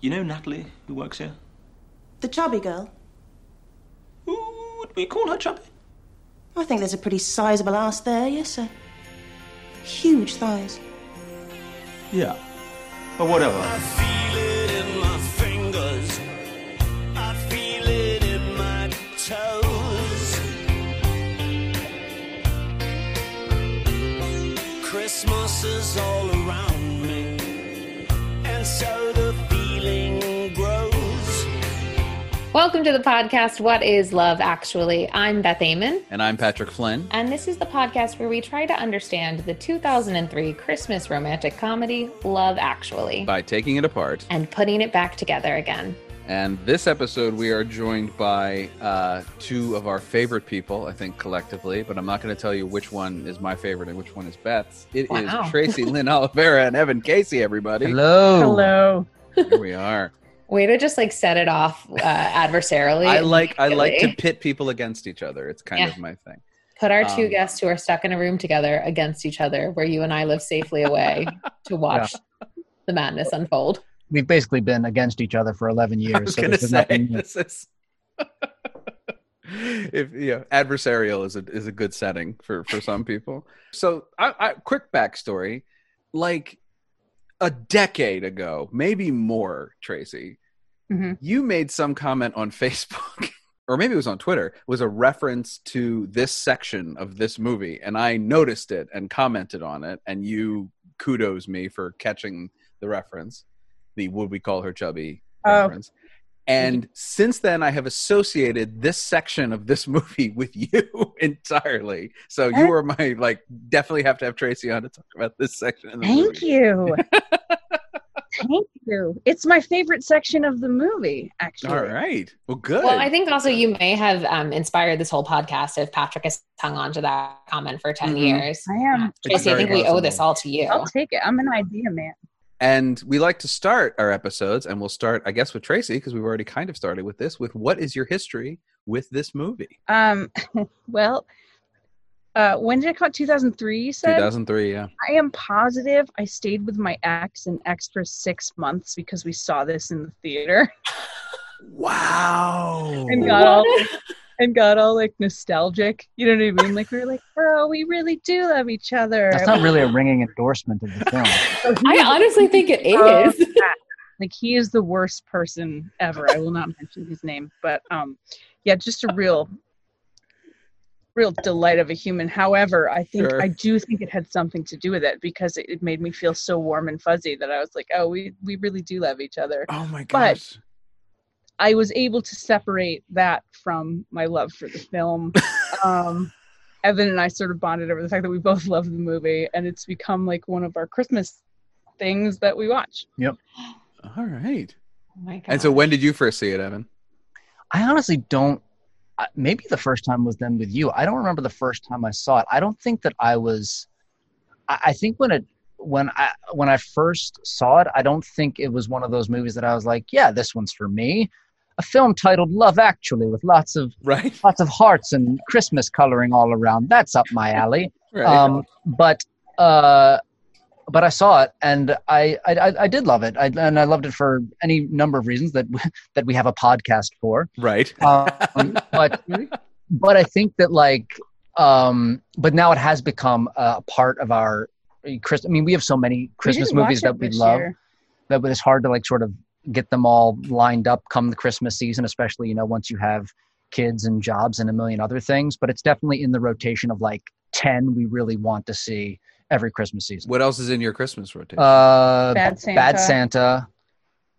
You know Natalie, who works here? The chubby girl? Ooh, would we call her chubby? I think there's a pretty sizable ass there, yes, sir. Huge thighs. Yeah. But whatever. I feel it in my fingers. I feel it in my toes. Christmas is all around Welcome to the podcast, What is Love Actually? I'm Beth Amon, And I'm Patrick Flynn. and this is the podcast where we try to understand the 2003 Christmas romantic comedy, Love Actually, By taking it apart. and putting it back together again. And this episode, we are joined by uh, two of our favorite people, I think collectively, but I'm not going to tell you which one is my favorite and which one is Beth's. It is Wow. Tracy Lynn Olivera and Evan Casey, everybody. Hello. Hello. Here we are. Way to just like set it off uh, adversarially. I like I like to pit people against each other. It's kind Yeah. of my thing. put our two um, guests who are stuck in a room together against each other, where you and I live safely away to watch the madness unfold. We've basically been against each other for 11 years. I was so going to this say this is if yeah, adversarial is a is a good setting for for some people. So, I, I quick backstory, like a decade ago, maybe more, Tracy, Mhm. you made some comment on Facebook. Or maybe it was on Twitter, was a reference to this section of this movie, and I noticed it and commented on it, and you kudos me for catching the reference, the would we call her chubby Oh. reference. And since then, I have associated this section of this movie with you entirely. So you are my like definitely have to have Tracy on to talk about this section. In the Thank movie. you. Thank you. It's my favorite section of the movie, actually. All right. Well, good. Well, I think also you may have um, inspired this whole podcast if Patrick has hung on to that comment for 10 Mhm. years. I am. Tracy, I very think we owe this all to you. I'll take it. I'm an idea man. And we like to start our episodes, and we'll start, I guess, with Tracy because we've already kind of started with this. With what is your history with this movie? Um, well, uh, when did it come out? 2003, you said? 2003. Yeah. I am positive I stayed with my ex an extra six months because we saw this in the theater Wow. and got all and got all like nostalgic. You know what I mean? Like we were like, oh, we really do love each other. That's not really a ringing endorsement of the film. So I honestly think it Oh, like he is the worst person ever. I will not mention his name, but um, yeah, just a real, real delight of a human. However, I think Sure. I do think it had something to do with it because it, it made me feel so warm and fuzzy that I was like, oh, we we really do love each other. Oh my But- gosh. I was able to separate that from my love for the film. um, Evan and I sort of bonded over the fact that we both love the movie, and it's become like one of our Christmas things that we watch. Yep. All right. Oh my And so, when did you first see it, Evan? I honestly don't. Maybe the first time was then with you. I don't remember the first time I saw it. I don't think that I was. I, I think when it when I when I first saw it, I don't think it was one of those movies that I was like, yeah, this one's for me. A film titled Love Actually with lots of Right. lots of hearts and Christmas coloring all around. That's up my alley. Right. um, but uh, but I saw it and I I, I- I did love it. I, and I loved it for any number of reasons that that we have a podcast for. right. Um, but but I think that like um, but now it has become a part of our Chris. I mean, we have so many Christmas movies that we love year. that it's hard to like sort of get them all lined up come the Christmas season, especially you know once you have kids and jobs and a million other things. But it's definitely in the rotation of like ten we really want to see every Christmas season. what else is in your Christmas rotation? Uh, Bad Santa. Bad Santa,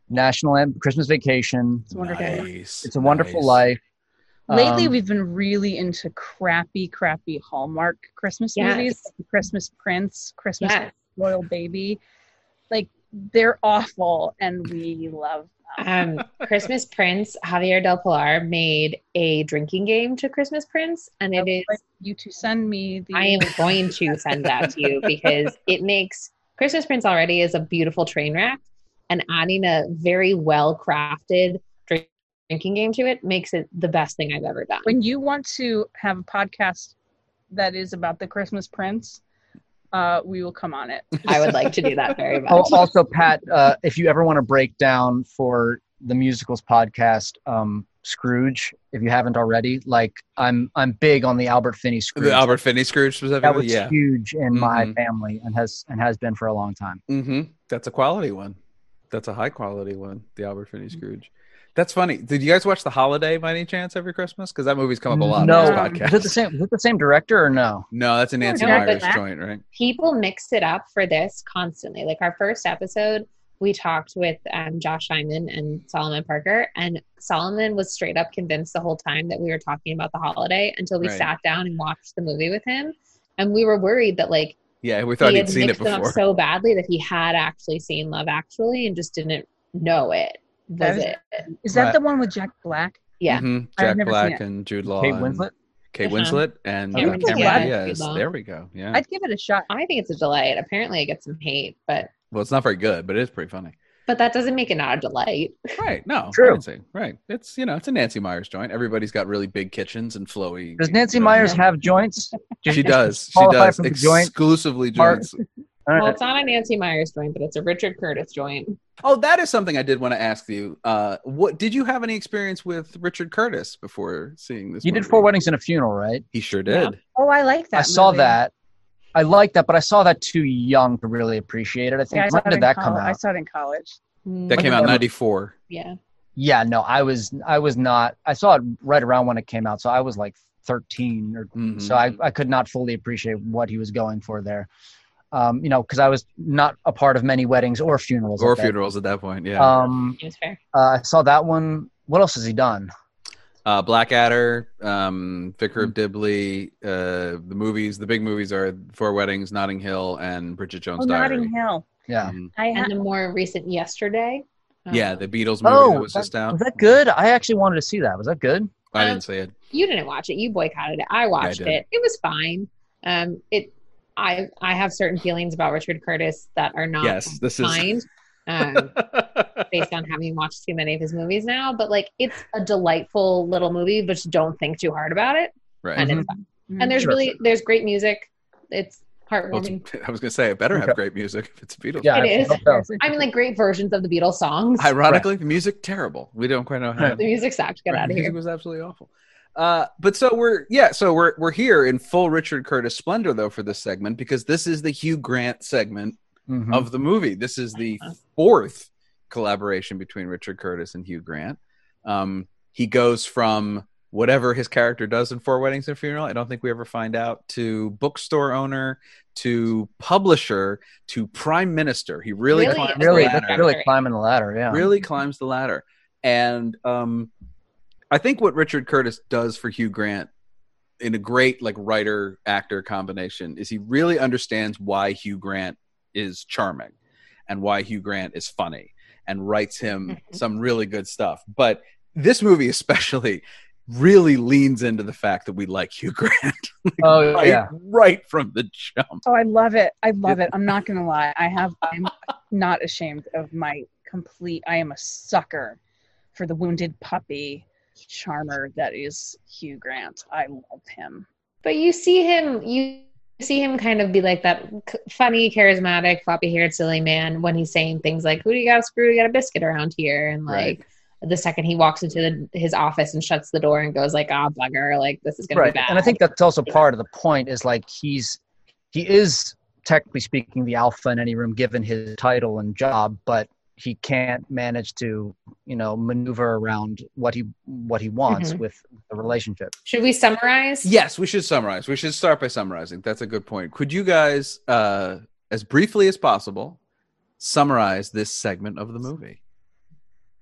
National Am- Christmas Vacation. It's a Wonder Day. Nice, It's a Wonderful nice. Life. Lately, Um, we've been really into crappy, crappy Hallmark Christmas Yes. movies, like Christmas Prince, Christmas Yes. Royal Baby. Like they're awful, and we love them. um, Christmas Prince, Javier Del Pilar made a drinking game to Christmas Prince, and it is. like you to send me the. I am going to send that to you because it makes Christmas Prince already is a beautiful train wreck, and adding a very well crafted drink- drinking game to it makes it the best thing I've ever done. when you want to have a podcast that is about the Christmas Prince, uh, we will come on it. I would like to do that very much. Oh, also, Pat, uh, if you ever want to break down for the musicals podcast, um, Scrooge, if you haven't already, like I'm, I'm big on the Albert Finney Scrooge. The Albert Finney Scrooge that was yeah. huge in my Mhm. family and has and has been for a long time. Mm-hmm. That's a quality one. That's a high quality one. The Albert Finney Scrooge. That's funny. Did you guys watch The Holiday by any chance every Christmas? Because that movie's come up a lot no, on this is it the same? Is it the same director or no? No, that's a Nancy no, Meyers that- joint, right? people mix it up for this constantly. Like our first episode, we talked with um, Josh Simon and Solomon Parker, and Solomon was straight up convinced the whole time that we were talking about the holiday until we Right. sat down and watched the movie with him. And we were worried that like Yeah, we thought he he'd had seen it mixed them up before. so badly that he had actually seen Love Actually and just didn't know it. That Was is- it? Is that Right. the one with Jack Black? Yeah. Mhm. Jack Black and Jude Law. Kate Winslet. Kate Uh-huh. Winslet and uh, Cameron Cameron Diaz. Diaz. There we go. Yeah. I'd give it a shot. I think it's a delight. Apparently, it gets some hate, but well, it's not very good, but it is pretty funny. but that doesn't make it not a delight. Right. No. True. I Right. It's you know it's a Nancy Meyers joint. Everybody's got really big kitchens and flowy. Does Nancy you know, Meyers have joints? She does. She does. for the Exclusively part? joints. All Well, it's not a Nancy Meyers joint, but it's a Richard Curtis joint. Oh, that is something I did want to ask you. Uh, what did you have any experience with Richard Curtis before seeing this? You did four weddings and a funeral, right? He sure Yeah. did. Oh, I like that. I saw that. I like that, but I saw that too young to really appreciate it. I think Yeah, I saw when it did in that come coll- I saw it in college. That came out in '94. Yeah. Yeah, no, I was I was not. I saw it right around when it came out, so I was like 13 or Mhm. so I, I could not fully appreciate what he was going for there. Um, you know, because I was not a part of many weddings or funerals. or at that- funerals at that point. Yeah. Um, fair. uh, I saw that one. What else has he done? uh, Blackadder, um, Vicar of Dibley. Uh, the movies, the big movies are Four Weddings, Notting Hill, and Bridget Jones' Oh, Diary. Notting Hill. Yeah, Mhm. I had And the more recent Yesterday. um, Yeah, the Beatles movie Oh, that was just out. was that good? I actually wanted to see that. Was that good? I Um, didn't say it. you didn't watch it. You boycotted it. I watched did. it. It was fine. Um, it. I I have certain feelings about Richard Curtis that are not Yes, this is- kind. Um, based on having watched too many of his movies now, but like it's a delightful little movie, but just don't think too hard about it. right. And Mhm. it's fun. and there's Sure. really there's great music. It's Well, heartwarming. it's- I was gonna say it better have Okay. great music if it's Beatles. Yeah, It I is. I mean, like great versions of the Beatles songs. Ironically, the music terrible. We don't quite know how. the music sucked. Get Right, out of here. the music was absolutely awful. Uh, but so we're yeah, so we're we're here in full Richard Curtis splendor though for this segment because this is the Hugh Grant segment Mhm. of the movie. This is the fourth collaboration between Richard Curtis and Hugh Grant. Um, he goes from whatever his character does in Four Weddings and a Funeral. I don't think we ever find out to bookstore owner to publisher to prime minister. He really, Really? climbs really, the Ladder. ladder really climbing the ladder. Yeah, really climbs the ladder. And um, I think what Richard Curtis does for Hugh Grant in a great like writer actor combination is he really understands why Hugh Grant is charming and why Hugh Grant is funny and writes him Mhm. some really good stuff. But this movie especially really leans into the fact that we like Hugh Grant Oh right, yeah. right from the jump. Oh, I love it. I love it. I'm not gonna lie. I have. I'm not ashamed of my complete. I am a sucker for the wounded puppy charmer that is Hugh Grant. I love him. But you see him, you see him kind of be like that funny, charismatic, floppy haired, silly man when he's saying things like, Who do you got a screw? You got a biscuit around here? And Right. like, the second he walks into the, his office and shuts the door and goes like, "Ah, bugger! Like this is gonna right be bad." and i think that's also part of the point is like he's he is technically speaking the alpha in any room given his title and job but he can't manage to you know maneuver around what he what he wants Mhm. with the relationship should we summarize? Yes, we should summarize. We should start by summarizing. That's a good point. Could you guys, uh, as briefly as possible, summarize this segment of the movie?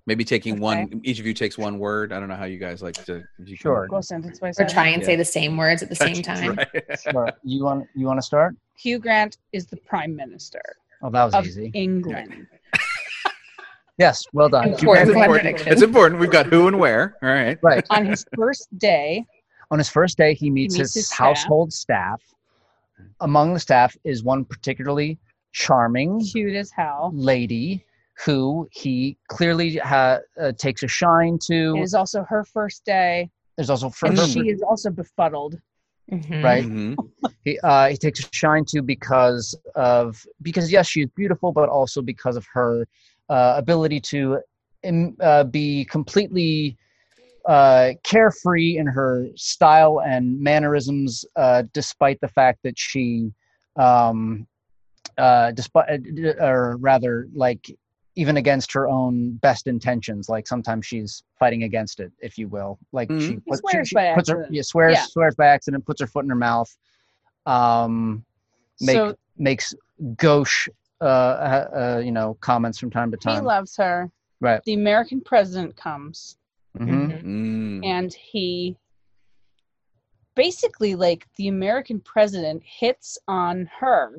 Maybe taking one. Each of you takes one word. I don't know how you guys like to. if you Sure. Go sentence by Or try and Yeah. say the same words at the same time. Right. Sure. you want you want to start Hugh Grant is the Prime Minister oh that was of easy England. Yes well done It's Important important. It's important. We've got who and where. All right. right On his first day, on his first day he meets, meets his, his staff. household staff among the staff is one particularly charming cute as hell. lady who he clearly ha- uh, takes a shine to. It is also her first day, There's also for and her, she is also befuddled. Mhm. right? Mhm. he uh, he takes a shine to because of because yes she's beautiful but also because of her uh, ability to im- uh, be completely uh, carefree in her style and mannerisms uh, despite the fact that she um, uh, despite or rather like even against her own best intentions like sometimes she's fighting against it if you will like Mhm. she, He puts- swears she, by puts her yeah, swears Yeah. swears by accident puts her foot in her mouth um make so makes gauche uh, uh, uh you know comments from time to time. he loves her. Right. The American president comes hmm Mhm. Mm. and he basically like the American president hits on her.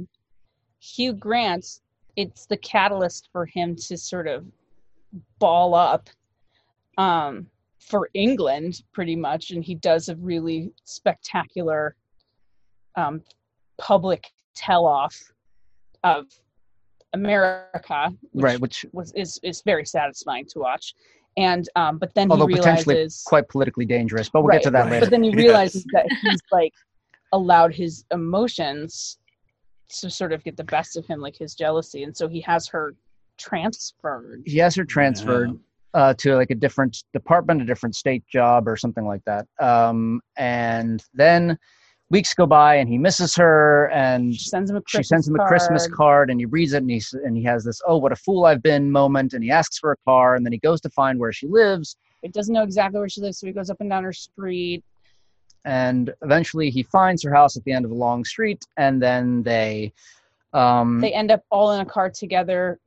Hugh Grant, it's the catalyst for him to sort of ball up um, for England, pretty much, and he does a really spectacular um, public tell-off of America, which right which was is is very satisfying to watch. And um, but then although he potentially quite politically dangerous but we'll Right. get to that later but then he Yes. realizes that he's like allowed his emotions to sort of get the best of him like his jealousy and so he has her transferred he has her transferred uh, to like a different department, a different state job, or something like that. Um, and then weeks go by, and he misses her, and she sends him a Christmas sends him a Christmas card. card, and he reads it, and he and he has this "oh, what a fool I've been" moment, and he asks for a car, and then he goes to find where she lives, He doesn't know exactly where she lives, so he goes up and down her street. and eventually he finds her house at the end of a long street, and then they. Um, They end up all in a car together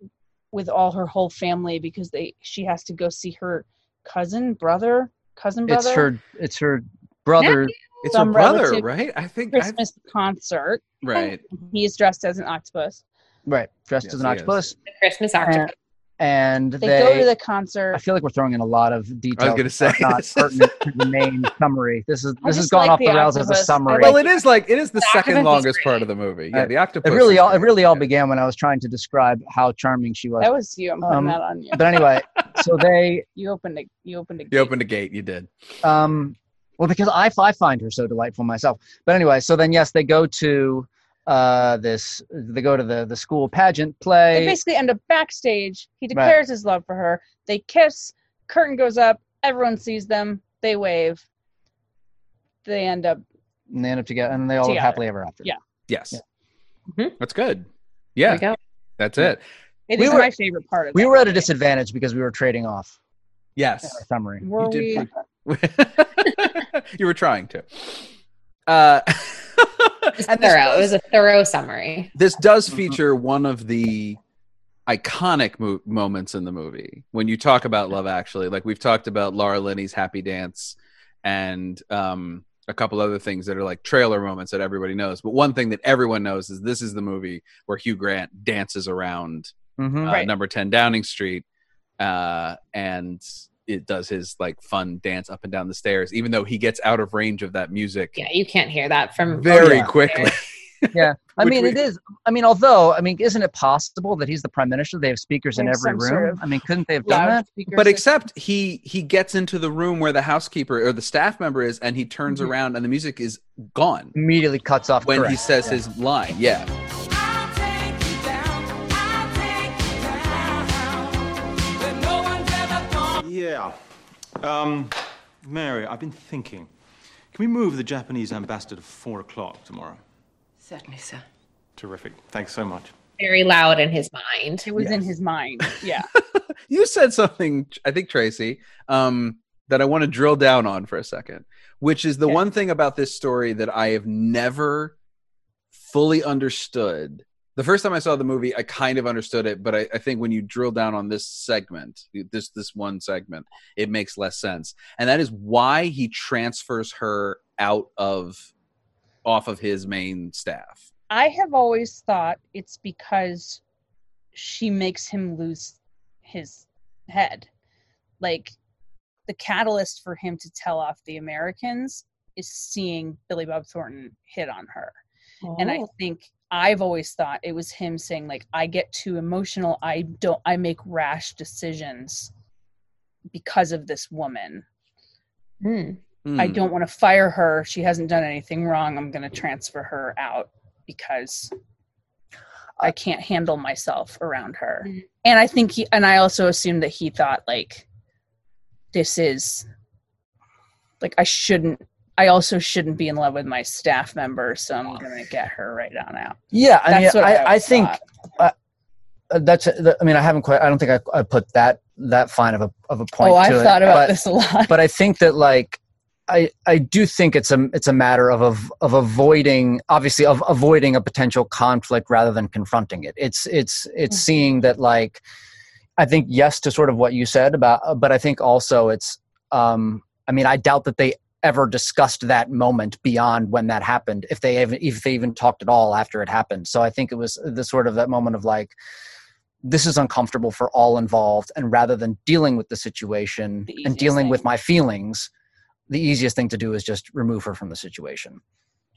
with all her whole family because they she has to go see her cousin, brother, cousin brother. it's her it's her brother It's some her brother, right? I think. I, Christmas concert. right. He's dressed as an octopus. right dressed Yes, as an octopus The Christmas octopus. and They, they, go to the concert. I feel like we're throwing in a lot of details. I was gonna say, not this pertinent to the main summary. This is this has just gone like off the the rails as a summary. Well, it is like it is the The second longest part of the movie. Yeah, Uh, the octopus. it really all it really all began when I was trying to describe how charming she was. that was you. I'm putting Um, that on you. But anyway, so they You opened a you opened a You opened a gate. You did. um well because I I find her so delightful myself. But anyway, so then yes, they go to uh this they go to the the school pageant play. They basically end up backstage. He declares his love for her. They kiss. Curtain goes up. Everyone sees them. They wave. They end up. and they end up together and they all live Together. happily ever after. Yeah. Yes. Mhm. That's good. There Yeah, we go. that's it. It We is were- my favorite part of We that were at a disadvantage because we were trading off Yes. summary. Were You did we? you were trying to. Uh, It's and this thorough. It was a thorough summary. this does Mhm. feature one of the iconic mo- moments in the movie when you talk about love actually like we've talked about laura linney's happy dance and um, a couple other things that are like trailer moments that everybody knows but one thing that everyone knows is this is the movie where hugh grant dances around Mhm. uh, Right. number 10 downing street uh, and it does his like fun dance up and down the stairs even though he gets out of range of that music Yeah, you can't hear that from very yeah. quickly Yeah, I mean, we- it is. I mean, although, I mean, isn't it possible that he's the prime minister? They have speakers in every room. sort of I mean, couldn't they have done that? But system. except he he gets into the room where the housekeeper or the staff member is and he turns Mhm. around and the music is gone Immediately cuts off. when he says Yeah. his line yeah Yeah. Um, Mary, I've been thinking. Can we move the Japanese ambassador to four o'clock tomorrow? Certainly, sir. Terrific. Thanks so much. very loud in his mind. it was in his mind. Yeah. you said something i think tracy um, that i want to drill down on for a second which is the Okay. one thing about this story that i have never fully understood the first time i saw the movie i kind of understood it but i, I think when you drill down on this segment this this one segment it makes less sense and that is why he transfers her out of off of his main staff I have always thought it's because she makes him lose his head. Like the catalyst for him to tell off the Americans is seeing Billy Bob Thornton hit on her. And I Oh. think I've always thought it was him saying like I get too emotional, I don't I make rash decisions because of this woman. Hmm. I don't want to fire her. She hasn't done anything wrong. I'm going to transfer her out because I can't handle myself around her. Mhm. And I think he, and I also assumed that he thought like, this is like, I shouldn't, I also shouldn't be in love with my staff member. So I'm going to get her right on out. Yeah, I That's mean, I I, I think uh, that's. I mean, I haven't quite. I don't think I, I put that that fine of a of a point. Oh, I've it, thought about but, this a lot. but I think that like I I do think it's a it's a matter of of, of avoiding obviously of avoiding a potential conflict rather than confronting it. It's it's it's Mhm. seeing that like I think yes to sort of what you said about, uh, but I think also it's um I mean I doubt that they ever discussed that moment beyond when that happened if they even if they even talked at all after it happened so i think it was the sort of that moment of like this is uncomfortable for all involved and rather than dealing with the situation The and easiest dealing with my feelings the easiest thing to do is just remove her from the situation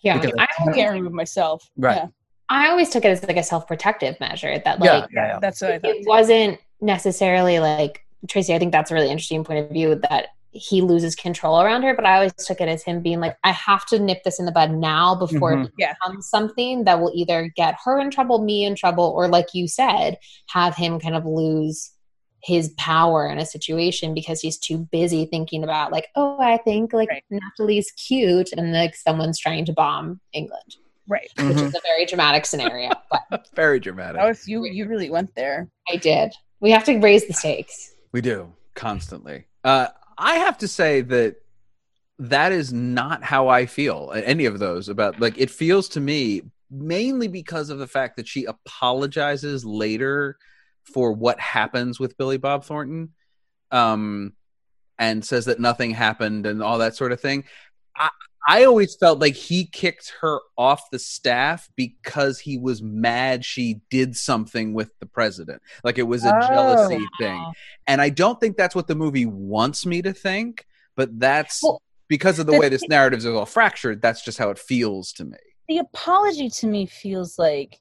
Yeah, Because- I I can't remove myself. Right. Yeah, I always took it as like a self-protective measure that like yeah, yeah. that's what I thought. it wasn't necessarily like Tracy. I think that's a really interesting point of view that he loses control around her. But I always took it as him being like, I have to nip this in the bud now before Mhm. it Yeah. becomes something that will either get her in trouble, me in trouble, or like you said, have him kind of lose his power in a situation because he's too busy thinking about like, oh, I think like Right. Natalie's cute, and like someone's trying to bomb England, Right. which Mhm. is a very dramatic scenario. But Very dramatic. Oh, if you you really went there. I did. We have to raise the stakes. We do constantly. Uh, I have to say that that is not how I feel. Any of those about like it feels to me mainly because of the fact that she apologizes later for what happens with Billy Bob Thornton, um, and says that nothing happened and all that sort of thing. I, I always felt like he kicked her off the staff because he was mad she did something with the president. Like it was a Oh. jealousy thing. And I don't think that's what the movie wants me to think, but that's Well, because of the the way this narrative is all fractured, that's just how it feels to me. The apology to me feels like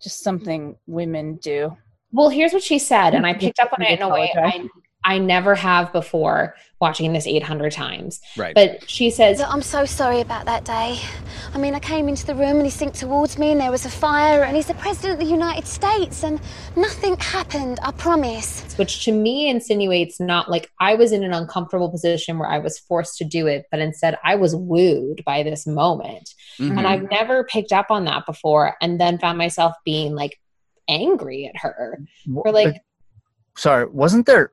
just something women do. Well, here's what she said, and I picked up on it in a way I, apologize. I never have before watching this 800 times. Right. But she says, Look, I'm so sorry about that day. I mean, I came into the room and he synced towards me and there was a fire and he's the President of the United States and nothing happened, I promise. which to me insinuates not like I was in an uncomfortable position where I was forced to do it, but instead I was wooed by this moment. Mhm. And I've never picked up on that before and then found myself being like angry at her. Or like, sorry wasn't there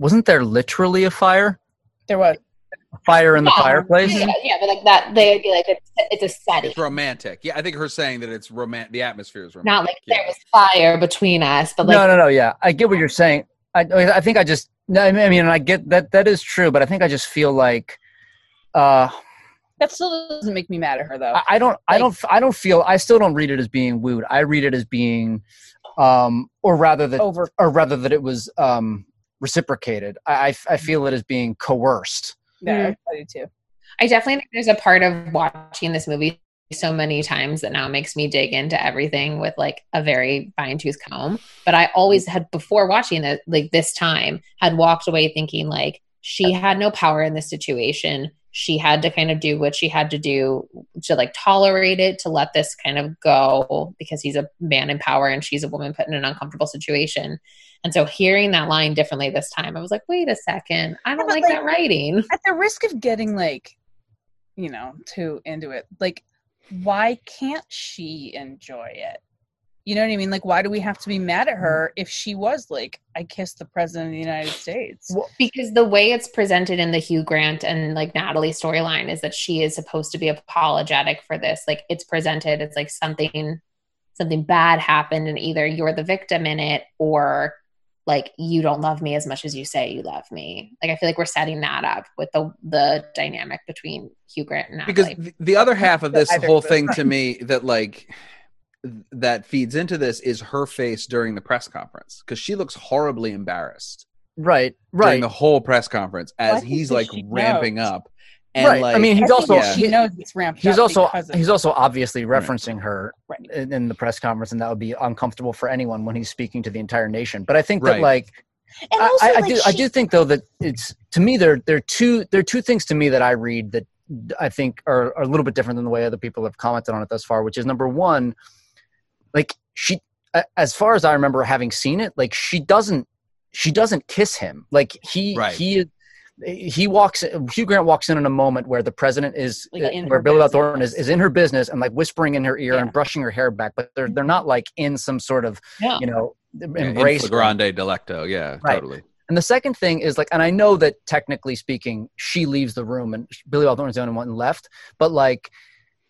wasn't there literally a fire There was. a fire in the Yeah, fireplace yeah, yeah, but like that, they'd be like, it's, it's a setting. It's romantic. Yeah, I think her saying that it's romantic. The atmosphere is romantic. Not like yeah. there was fire between us, but like no no no yeah i get what you're saying i i think i just no, i mean i get that that is true but i think i just feel like uh That still doesn't make me mad at her though. I, I don't i don't i don't feel i still don't read it as being wooed i read it as being um or rather that Over. or rather that it was um reciprocated i i, I mm-hmm. feel it as being coerced Yeah, mm-hmm. I do too. I definitely think there's a part of watching this movie so many times that now makes me dig into everything with like a very fine tooth comb. But I always had before watching it, like this time, had walked away thinking like she had no power in this situation. She had to kind of do what she had to do to like tolerate it, to let this kind of go because he's a man in power and she's a woman put in an uncomfortable situation. And so hearing that line differently this time, I was like, wait a second, I don't but, like like- that writing. At the risk of getting like, you know, too into it, like, why can't she enjoy it? You know what I mean? Like, why do we have to be mad at mm-hmm. her if she was like, I kissed the president of the United States? because the way it's presented in the Hugh Grant and like Natalie storyline is that she is supposed to be apologetic for this. Like it's presented it's like something something bad happened and either you're the victim in it or like you don't love me as much as you say you love me. Like I feel like we're setting that up with the the dynamic between Hugh Grant and Natalie. because the, the other half of this whole thing to me that like that feeds into this is her face during the press conference because she looks horribly embarrassed right during right the whole press conference as he's like ramping knows. up and right like i mean he's think also yeah. she knows it's ramped he's up also because of- he's also obviously referencing her Right. in, in the press conference and that would be uncomfortable for anyone when he's speaking to the entire nation but i think Right. that like And I, also, I, I like, do. I do think though that it's to me there there are two there are two things to me that I read that I think are, are a little bit different than the way other people have commented on it thus far. Which is number one, like she, as far as I remember having seen it, like she doesn't she doesn't kiss him. Like he Right. he he walks Hugh Grant walks in in a moment where the president is Like, where Billy Bob Thornton is, is in her business and like whispering in her ear Yeah. and brushing her hair back, but they're they're not like in some sort of No. you know embrace. in flagrante delicto. Yeah, Right. totally. And the second thing is like, and I know that technically speaking, she leaves the room and Billy Bob Thornton's the only one left. But like,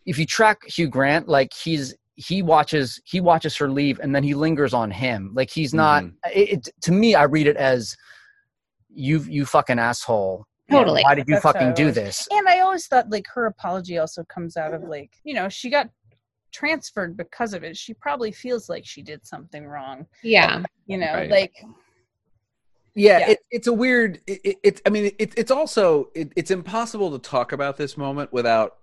if you track Hugh Grant, like he's he watches he watches her leave and then he lingers on him. Like he's not. Mm-hmm. It, it, to me, I read it as you you fucking asshole. Totally. Why did you That's fucking do this? And I always thought like her apology also comes out of like, you know, she got transferred because of it. She probably feels like she did something wrong. Yeah. You know, Right. like Yeah, Yeah. It, it's a weird. It, it, it's. I mean, it, it's also. It, it's impossible to talk about this moment without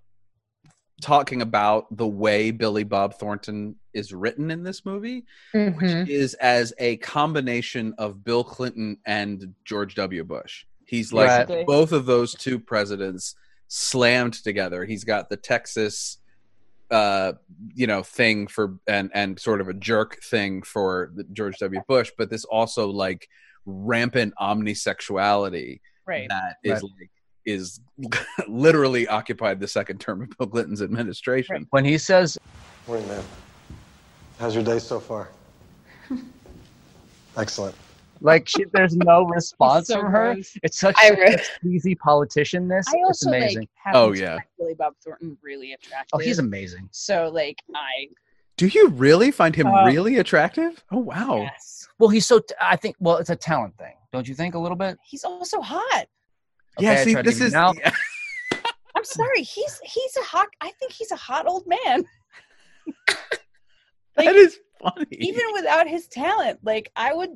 talking about the way Billy Bob Thornton is written in this movie, Mhm. which is as a combination of Bill Clinton and George W. Bush. He's like Right. both of those two presidents slammed together. He's got the Texas uh you know thing for and and sort of a jerk thing for George W Bush but this also like rampant omnisexuality right. that is Right. like is literally occupied the second term of Bill Clinton's administration. When he says Morning, man. How's your day so far? Excellent. like she, there's no response so from her, gross. it's such I a re- cheesy politicianness. I It's amazing. like have Oh, yeah. Billy Bob Thornton really attractive. oh, he's amazing. so like I Do you really find him Uh, really attractive? Oh wow. yes. Well, he's so. I think. Well, it's a talent thing, don't you think? A little bit. He's also hot. Yeah, Okay, I see this is now. I'm sorry. He's he's a hot. I think he's a hot old man. that Like, is funny. Even without his talent, like I would,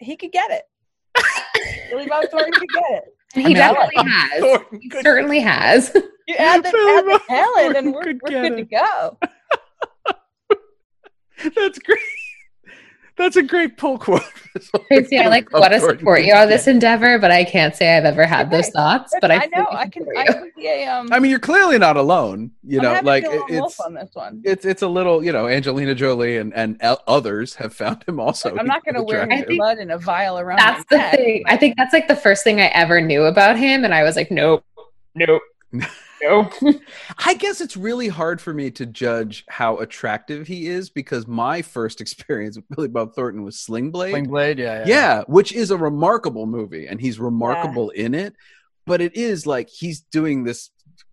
he could get it. Billy Bob Thornton could get it. And I he mean, I like definitely has. Thornton He could- certainly has. You add the, Billy add the Bob talent, and we're, we're get good to go. That's great. That's a great pull quote. Tracy, I like want to support you on this endeavor, but I can't say I've ever had those thoughts. But But I, I know I can. I you. can be a um. I mean, you're clearly not alone. You I'm know, like to be a lone it- it's on this one. it's it's a little. You know, Angelina Jolie and and el- others have found him also. I'm not going to wear attractive. his blood in a vial around. That's my the neck. thing. I think that's like the first thing I ever knew about him, and I was like, nope, nope, nope. I guess it's really hard for me to judge how attractive he is because my first experience with Billy Bob Thornton was Sling Blade. Sling Blade. Yeah. yeah, which is a remarkable movie, and he's remarkable in it. But it is like he's doing this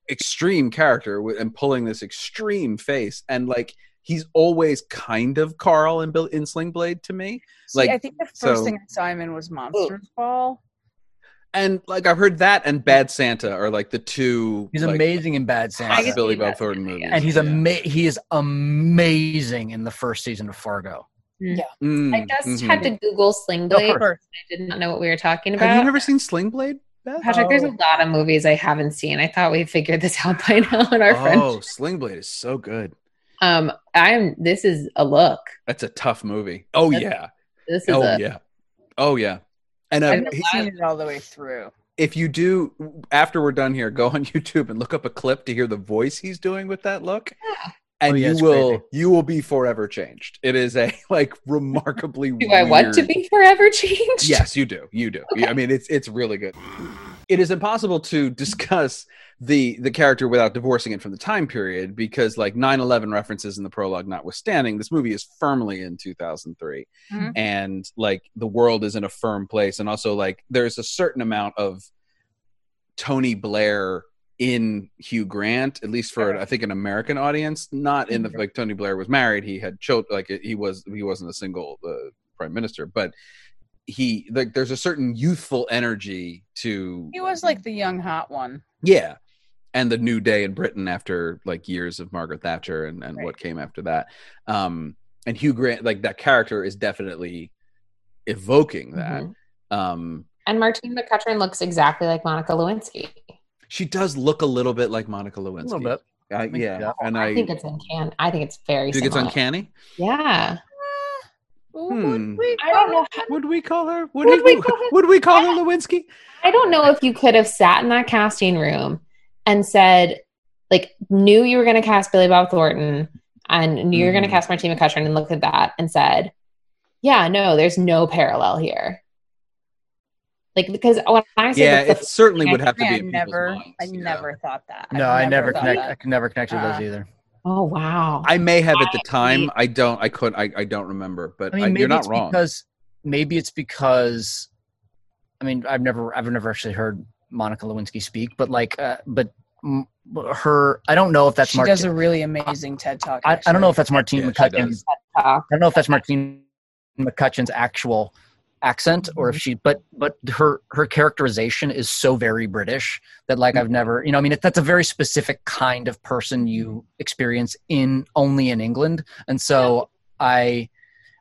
extreme character and pulling this extreme face, and like he's always kind of Carl in Bill in Sling Blade to me. See, like, I think the first so- thing I saw him in was Monsters Ball. And like I've heard that and Bad Santa are like the two. He's like, amazing in Bad I hot Santa, Billy Bob Thornton Santa, movies, and he's Yeah. ama- He is amazing in the first season of Fargo. Mm, I just mhm. had to Google Sling Blade. No, First. I did not know what we were talking about. Have you never seen Sling Blade? Beth? Patrick, there's a Oh. lot of movies I haven't seen. I thought we figured this out by now in our oh, friendship. Sling Blade is so good. Um, I'm. This is a look. That's a tough movie. Oh That's- yeah. This is Oh a. yeah. Oh yeah. And uh, I've seen it all the way through. if you do after we're done here, go on YouTube and look up a clip to hear the voice he's doing with that look. And Oh, yeah, you will crazy. you will be forever changed. It is a like remarkably Do I want to be forever changed? Yes, you do. You do. I mean, it's it's really good. It is impossible to discuss the the character without divorcing it from the time period because like 9-11 references in the prologue notwithstanding this movie is firmly in 2003 Mhm. and like the world is in a firm place. And also like there's a certain amount of tony blair in hugh grant at least for i think an american audience not in the like tony blair was married. He had children like he was he wasn't a single uh, prime minister. But he like there's a certain youthful energy to He was like the young hot one. yeah and the new day in britain after like years of margaret thatcher and, and Right. what came after that um and hugh grant like that character is definitely evoking that Mhm. um And Martine McCutcheon looks exactly like Monica Lewinsky. she does look a little bit like monica lewinsky A little bit. I, think- yeah yeah. and i, I think it's uncanny. I think it's very. You think it's uncanny Yeah. Hmm. I don't know. Would we call her? Would, Would we, we call her- would we call her Lewinsky? I don't know if you could have sat in that casting room and said, like, knew you were going to cast Billy Bob Thornton and knew you were going to Mhm. cast Martina McCutcheon and looked at that and said, yeah, no, there's no parallel here. Like, because when I say Yeah, it certainly would have to I be in people's never, minds, I yeah. never thought that. No, I never thought connect. that. I can never connect to those Uh, either. Oh wow. I may have at the time. I don't. I couldn't. I, I don't remember. But I mean, I- maybe you're not it's wrong. because maybe it's because I mean, I've never I've never actually heard Monica Lewinsky speak, but like, uh, but mm, her I don't know if that's she Martin. does a really amazing TED talk. I, I don't know if that's Yeah, Martine she McCutcheon's. I don't know if that's Martine McCutcheon's actual accent or Mm-hmm. if she but but her her characterization is so very british that like Mm-hmm. i've never you know i mean it, that's a very specific kind of person you experience in only in england and so i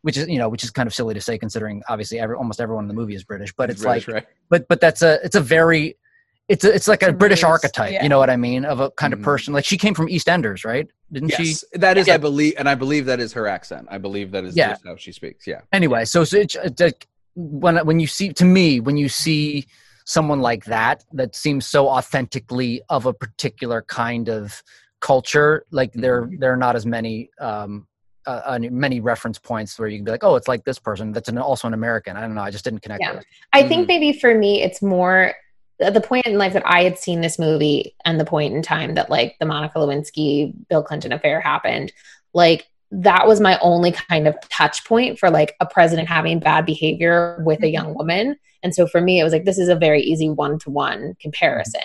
which is you know which is kind of silly to say considering obviously every, almost everyone in the movie is british but it's British, like right? but but that's a it's a very it's a, it's like a, It's a british really- archetype yeah. you know what i mean of a kind of person like she came from eastenders right didn't she that is. Yeah. I believe, and I believe that is her accent. I believe that is Yeah. just how she speaks. Yeah. anyway so, so it's, it's like when when you see to me when you see someone like that that seems so authentically of a particular kind of culture like there there are not as many um uh, uh, many reference points where you can be like oh it's like this person that's an, also an american i don't know i just didn't connect Yeah. with it. I think maybe for me, it's more the the point in life that I had seen this movie and the point in time that like the Monica Lewinsky Bill Clinton affair happened. Like that was my only kind of touch point for like a president having bad behavior with a young woman. And so for me, it was like this is a very easy one to one comparison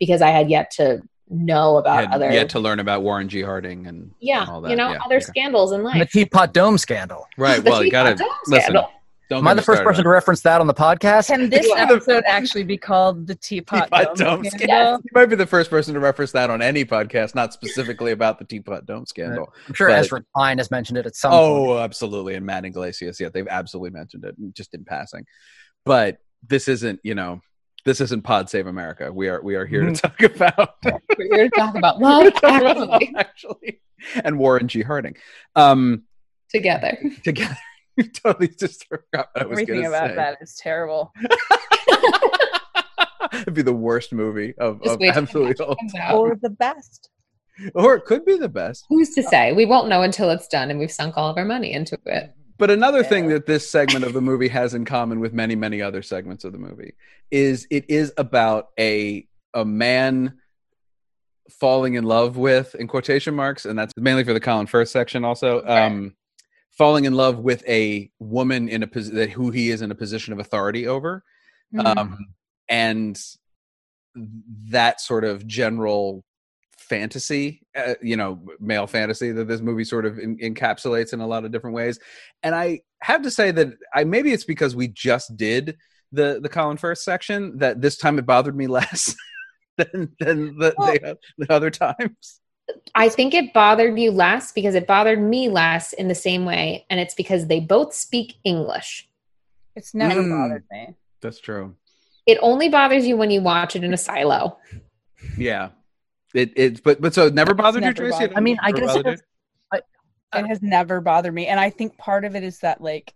because I had yet to know about Had other yet to learn about Warren G. Harding and yeah, all that. you know, Yeah, other okay. scandals in and the life. teapot dome scandal right. The Well, you gotta Dome listen. scandal. Don't am i the first person on to reference that on the podcast Can this episode actually be called the Teapot, Teapot Dome, Dome Scandal? You might be the first person to reference that on any podcast, not specifically about the Teapot Dome scandal. i'm sure But- ezra klein has mentioned it at some point Oh, absolutely. And Matt Yglesias, yeah, they've absolutely mentioned it just in passing. But this isn't, you know, this isn't Pod Save America. We are we are here to talk about We're here to talk about love here to about actually, Love Actually and Warren G. Harding. Um together. together. You totally just forgot what I was Everything about say. that is terrible. It'd be the worst movie of, of absolutely all time. Or the best. Or it could be the best. Who's to say? We won't know until it's done and we've sunk all of our money into it. But another thing that this segment of the movie has in common with many, many other segments of the movie is it is about a a man falling in love with in quotation marks, and that's mainly for the Colin Firth section also. Um falling in love with a woman in a position that who he is in a position of authority over. Mhm. Um and that sort of general fantasy, uh, you know, male fantasy that this movie sort of en- encapsulates in a lot of different ways. And I have to say that I maybe it's because we just did the the Colin Firth section that this time it bothered me less than than the, the, the other times. I think it bothered you less because it bothered me less in the same way. And it's because they both speak English. It's never Mm. bothered me. That's true. It only bothers you when you watch it in a silo. Yeah. It it but but so it never bothered you, Tracy? bothered I mean, I never guess bothered it's- you? It has never bothered me. And I think part of it is that, like,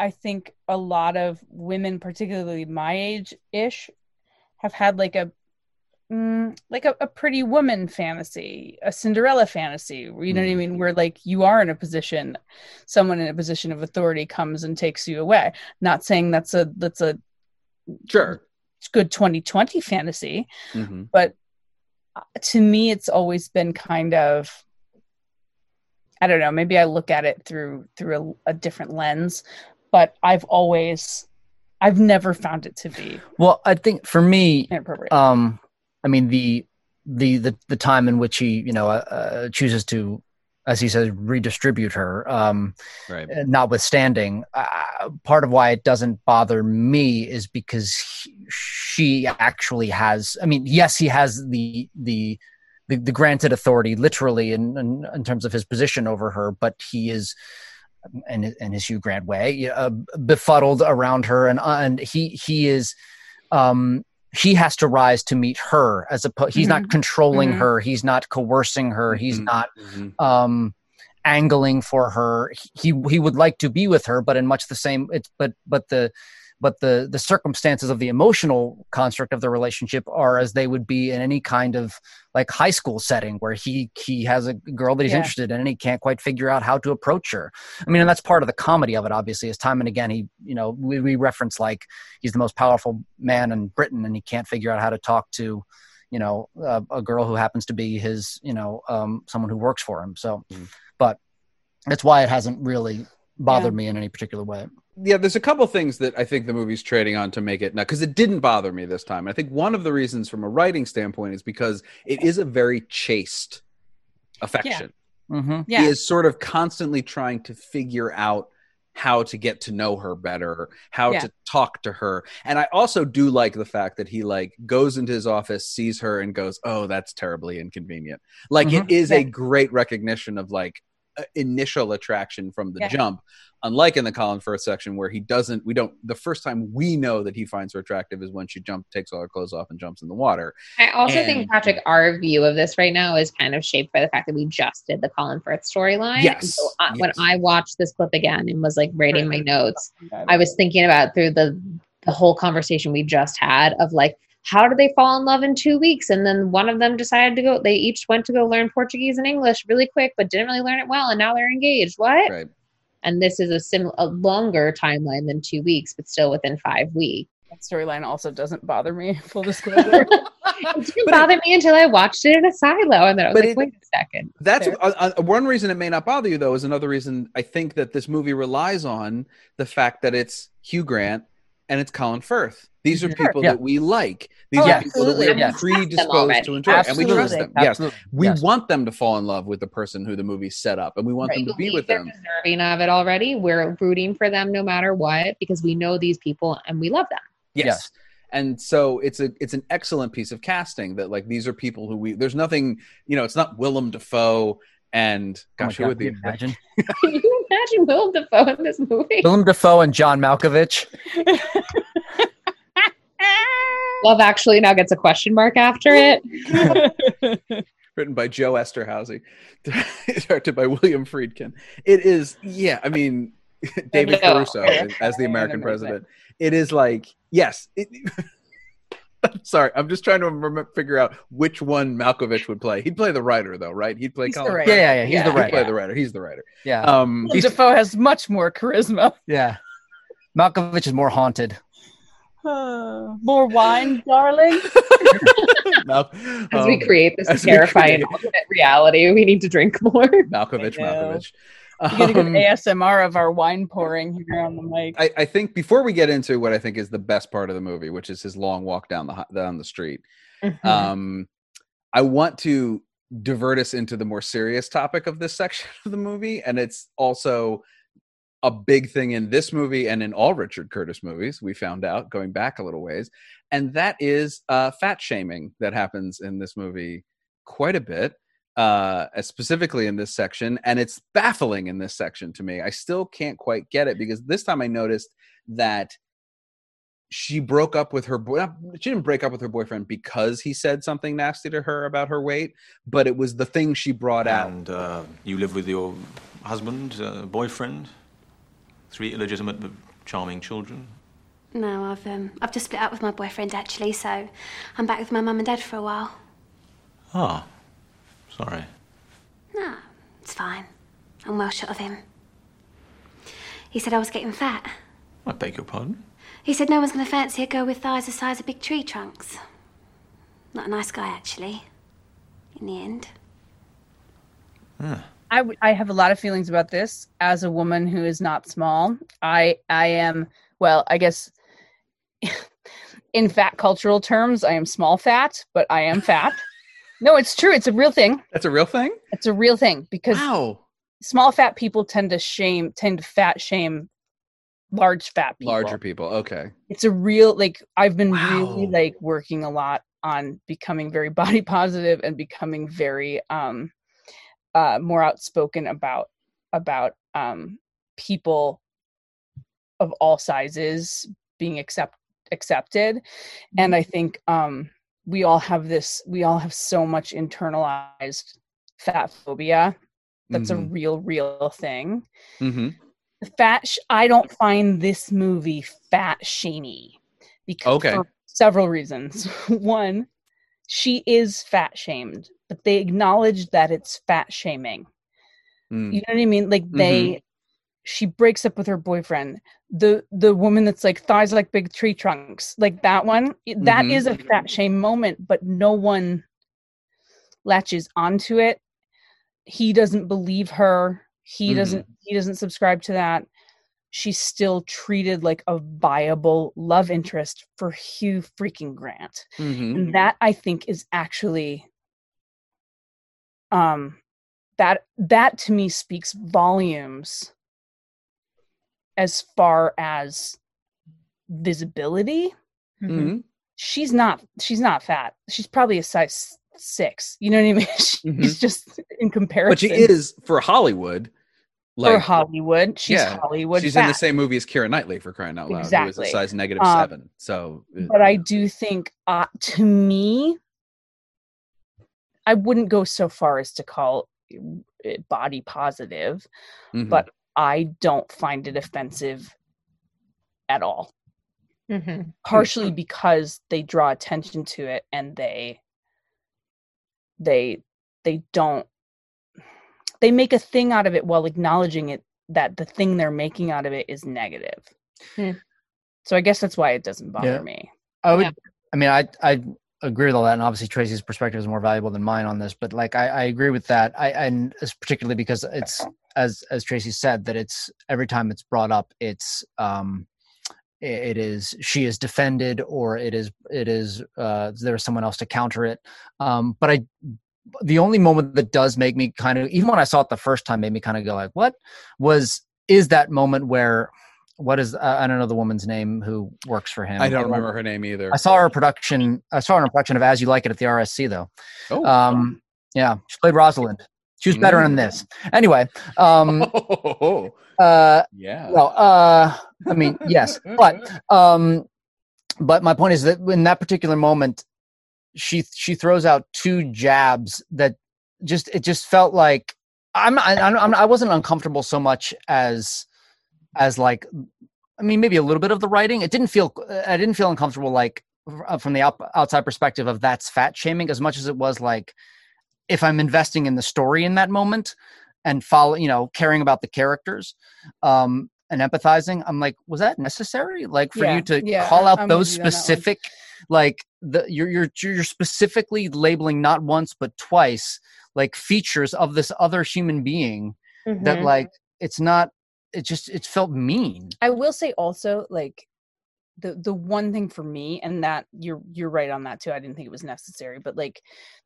I think a lot of women, particularly my age ish, have had like a mm, like a, a pretty woman fantasy, a Cinderella fantasy. You know what I Mhm. mean? Where like you are in a position, someone in a position of authority comes and takes you away. Not saying that's a that's a Sure. good 2020 fantasy, hmm but uh, to me it's always been kind of i don't know maybe i look at it through through a, a different lens but i've always i've never found it to be well i think for me um i mean the the the, the time in which he you know uh, uh, chooses to as he says redistribute her um Right. notwithstanding uh, part of why it doesn't bother me is because he, she actually has i mean yes he has the the the, the granted authority literally in, in in terms of his position over her but he is in, in his Hugh Grant way, uh, befuddled around her, and uh, and he he is, um, he has to rise to meet her as opposed. He's not controlling Mhm. her. He's not coercing her. He's Mhm. not Mhm. um angling for her. He he would like to be with her, but in much the same. It's but but the but the the circumstances of the emotional construct of the relationship are as they would be in any kind of like high school setting where he he has a girl that he's Yeah. interested in and he can't quite figure out how to approach her i mean and that's part of the comedy of it obviously is time and again he you know we, we reference like he's the most powerful man in britain and he can't figure out how to talk to you know a, a girl who happens to be his you know um someone who works for him so Mhm. but that's why it hasn't really bothered me in any particular way yeah there's a couple things that i think the movie's trading on to make it now because it didn't bother me this time. I think one of the reasons from a writing standpoint is because it is a very chaste affection. Mm-hmm. Yeah. he is sort of constantly trying to figure out how to get to know her better how Yeah. to talk to her. And i also do like the fact that he like goes into his office sees her and goes oh that's terribly inconvenient. Like it is a great recognition of like Uh, initial attraction from the Yeah. jump unlike in the colin firth section where he doesn't we don't the first time we know that he finds her attractive is when she jump takes all her clothes off and jumps in the water I also And- think Patrick, our view of this right now is kind of shaped by the fact that we just did the Colin Firth storyline. Yes, So I, when. I watched this clip again and was like writing my notes, I was thinking about through the the whole conversation we just had of like how did they fall in love in two weeks and then one of them decided to go they each went to go learn portuguese and english really quick but didn't really learn it well and now they're engaged what right and this is a sim a longer timeline than two weeks but still within five weeks That storyline also doesn't bother me. Full disclosure. it didn't bother me until i watched it in a silo and then i was like it- wait a second That's Fair. uh, uh, one reason it may not bother you, though, is another reason I think that this movie relies on the fact that it's Hugh Grant and it's Colin Firth. These are Sure, people yeah. that we like. These Oh, are people that we're yeah. predisposed to enjoy, and we trust them. Yes, we Yes. want them to fall in love with the person who the movie set up, and we want them to be with they're them. deserving of it already we're rooting for them no matter what because we know these people and we love them Yes. Yes. And so it's a it's an excellent piece of casting that like these are people who we there's nothing you know it's not Willem Dafoe and Oh gosh who God, would can you the imagine Can you imagine Willem Dafoe in this movie? Willem Dafoe and John Malkovich. Love Actually now gets a question mark after it. written by Joe Eszterhas, directed by William Friedkin. It is, yeah, I mean, David No. Caruso as the American president. It is like, yes. It, I'm sorry, I'm just trying to remember, figure out which one Malkovich would play. He'd play the writer, though, right? He'd play He's the Colin. writer. Yeah, yeah, yeah. He's Yeah. the He'd play Yeah. the writer. He's the writer. yeah. Um, Willem Dafoe has much more charisma. Yeah. Malkovich is more haunted. Uh, more wine, darling. Mal- As we um, create this as terrifying create- alternate reality, we need to drink more. Malkovich, I. Malkovich. You get a good Um, ASMR of our wine pouring here on the mic. I, I think before we get into what I think is the best part of the movie, which is his long walk down the down the street, Mm-hmm. um, I want to divert us into the more serious topic of this section of the movie, and it's also a big thing in this movie and in all Richard Curtis movies. We found out going back a little ways, and that is uh, fat shaming that happens in this movie quite a bit. Uh, specifically in this section, and it's baffling in this section to me. I still can't quite get it because this time I noticed that she broke up with her boy. She didn't break up with her boyfriend because he said something nasty to her about her weight, but it was the thing she brought out. And uh, you live with your husband, uh, boyfriend, three illegitimate but charming children. No, I've um, I've just split up with my boyfriend actually, so I'm back with my mum and dad for a while. Ah, sorry. No, it's fine. I'm well shut of him. He said I was getting fat. I beg your pardon. He said no one's going to fancy a girl with thighs the size of big tree trunks. Not a nice guy, actually. In the end. I, w- I have a lot of feelings about this as a woman who is not small. I I am well, I guess in fat cultural terms, I am small fat, but I am fat. No, it's true. It's a real thing. That's a real thing. It's a real thing because Wow, small fat people tend to shame tend to fat shame large fat people. larger people. Okay, It's a real like I've been really like working a lot on becoming very body positive and becoming very um uh more outspoken about about um people of all sizes being accept accepted and i think um we all have this we all have so much internalized fat phobia That's Mhm. a real, real thing. hmm Fat. Sh- I don't find this movie fat shamey because Okay. for several reasons. One, she is fat shamed, but they acknowledge that it's fat shaming. Mm. You know what I mean? Like they she breaks up with her boyfriend. The the woman that's like thighs like big tree trunks, like that one, that Mhm. is a fat shame moment, but no one latches onto it. He doesn't believe her. He Mhm. doesn't he doesn't subscribe to that. She's still treated like a viable love interest for Hugh freaking Grant Mhm. and that i think is actually um that that to me speaks volumes as far as visibility Mhm. she's not she's not fat she's probably a size six you know what i mean she's Mhm. just in comparison But she is for Hollywood. for hollywood she's yeah, hollywood she's fat. in the same movie as Keira Knightley for crying out loud. Who is Exactly. a size negative Um, seven. So, but I do think, uh, to me, I wouldn't go so far as to call it body positive, mhm. but I don't find it offensive at all. hmm Partially because they draw attention to it and they they they don't they make a thing out of it while acknowledging it that the thing they're making out of it is negative. Hmm. So I guess that's why it doesn't bother Yeah. me. I would. Yeah. I mean, I I agree with all that, and obviously Tracy's perspective is more valuable than mine on this. But like, I, I agree with that. I and particularly because it's as as Tracy said that it's every time it's brought up, it's um, it is she is defended or it is it is uh there's someone else to counter it. Um, but I. The only moment that does make me kind of, even when I saw it the first time, made me kind of go like, "What?" Was is that moment where, what is I I don't know the woman's name who works for him. I don't remember her name either. I saw her production. I saw her in a production of As You Like It at the RSC, though. Oh, Um, yeah, she played Rosalind. She was better in Mm. this. Anyway, um, oh, uh, yeah. well, uh, I mean, yes, but um, but my point is that in that particular moment, she she throws out two jabs that just it just felt like I'm not, I'm, I'm I wasn't uncomfortable so much as as like I mean maybe a little bit of the writing. It didn't feel I didn't feel uncomfortable like uh, from the out, outside perspective of that's fat shaming as much as it was like if I'm investing in the story in that moment and follow you know caring about the characters um and empathizing i'm like was that necessary like for Yeah, you to yeah, call out I'm those with you on that one. specific like the you're you're you're specifically labeling not once but twice like features of this other human being that Mhm. like it's not it just it felt mean I will say also like the the one thing for me and that you're you're right on that too. I didn't think it was necessary, but like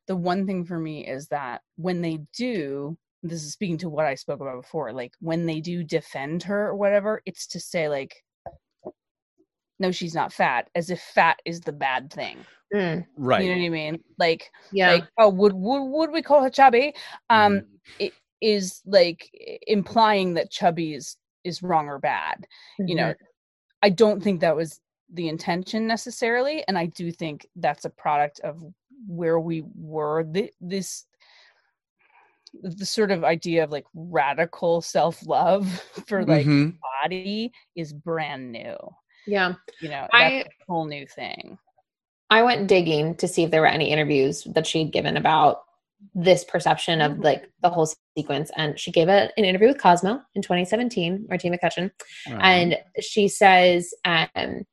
the one thing for me is that when they do this is speaking to what I spoke about before, like when they do defend her or whatever, it's to say like no she's not fat as if fat is the bad thing. Mm, right. You know what I mean? Like yeah. like oh would would would we call her chubby? Um Mhm. it is like implying that chubby is is wrong or bad you know Mhm. i don't think that was the intention necessarily and i do think that's a product of where we were Th- this the sort of idea of like radical self-love for like Mhm. body is brand new yeah. you know I- whole new thing I went digging to see if there were any interviews that she had given about this perception of like the whole sequence. And she gave a, an interview with Cosmo in 2017, Martina McCutcheon. Right. And she says, um,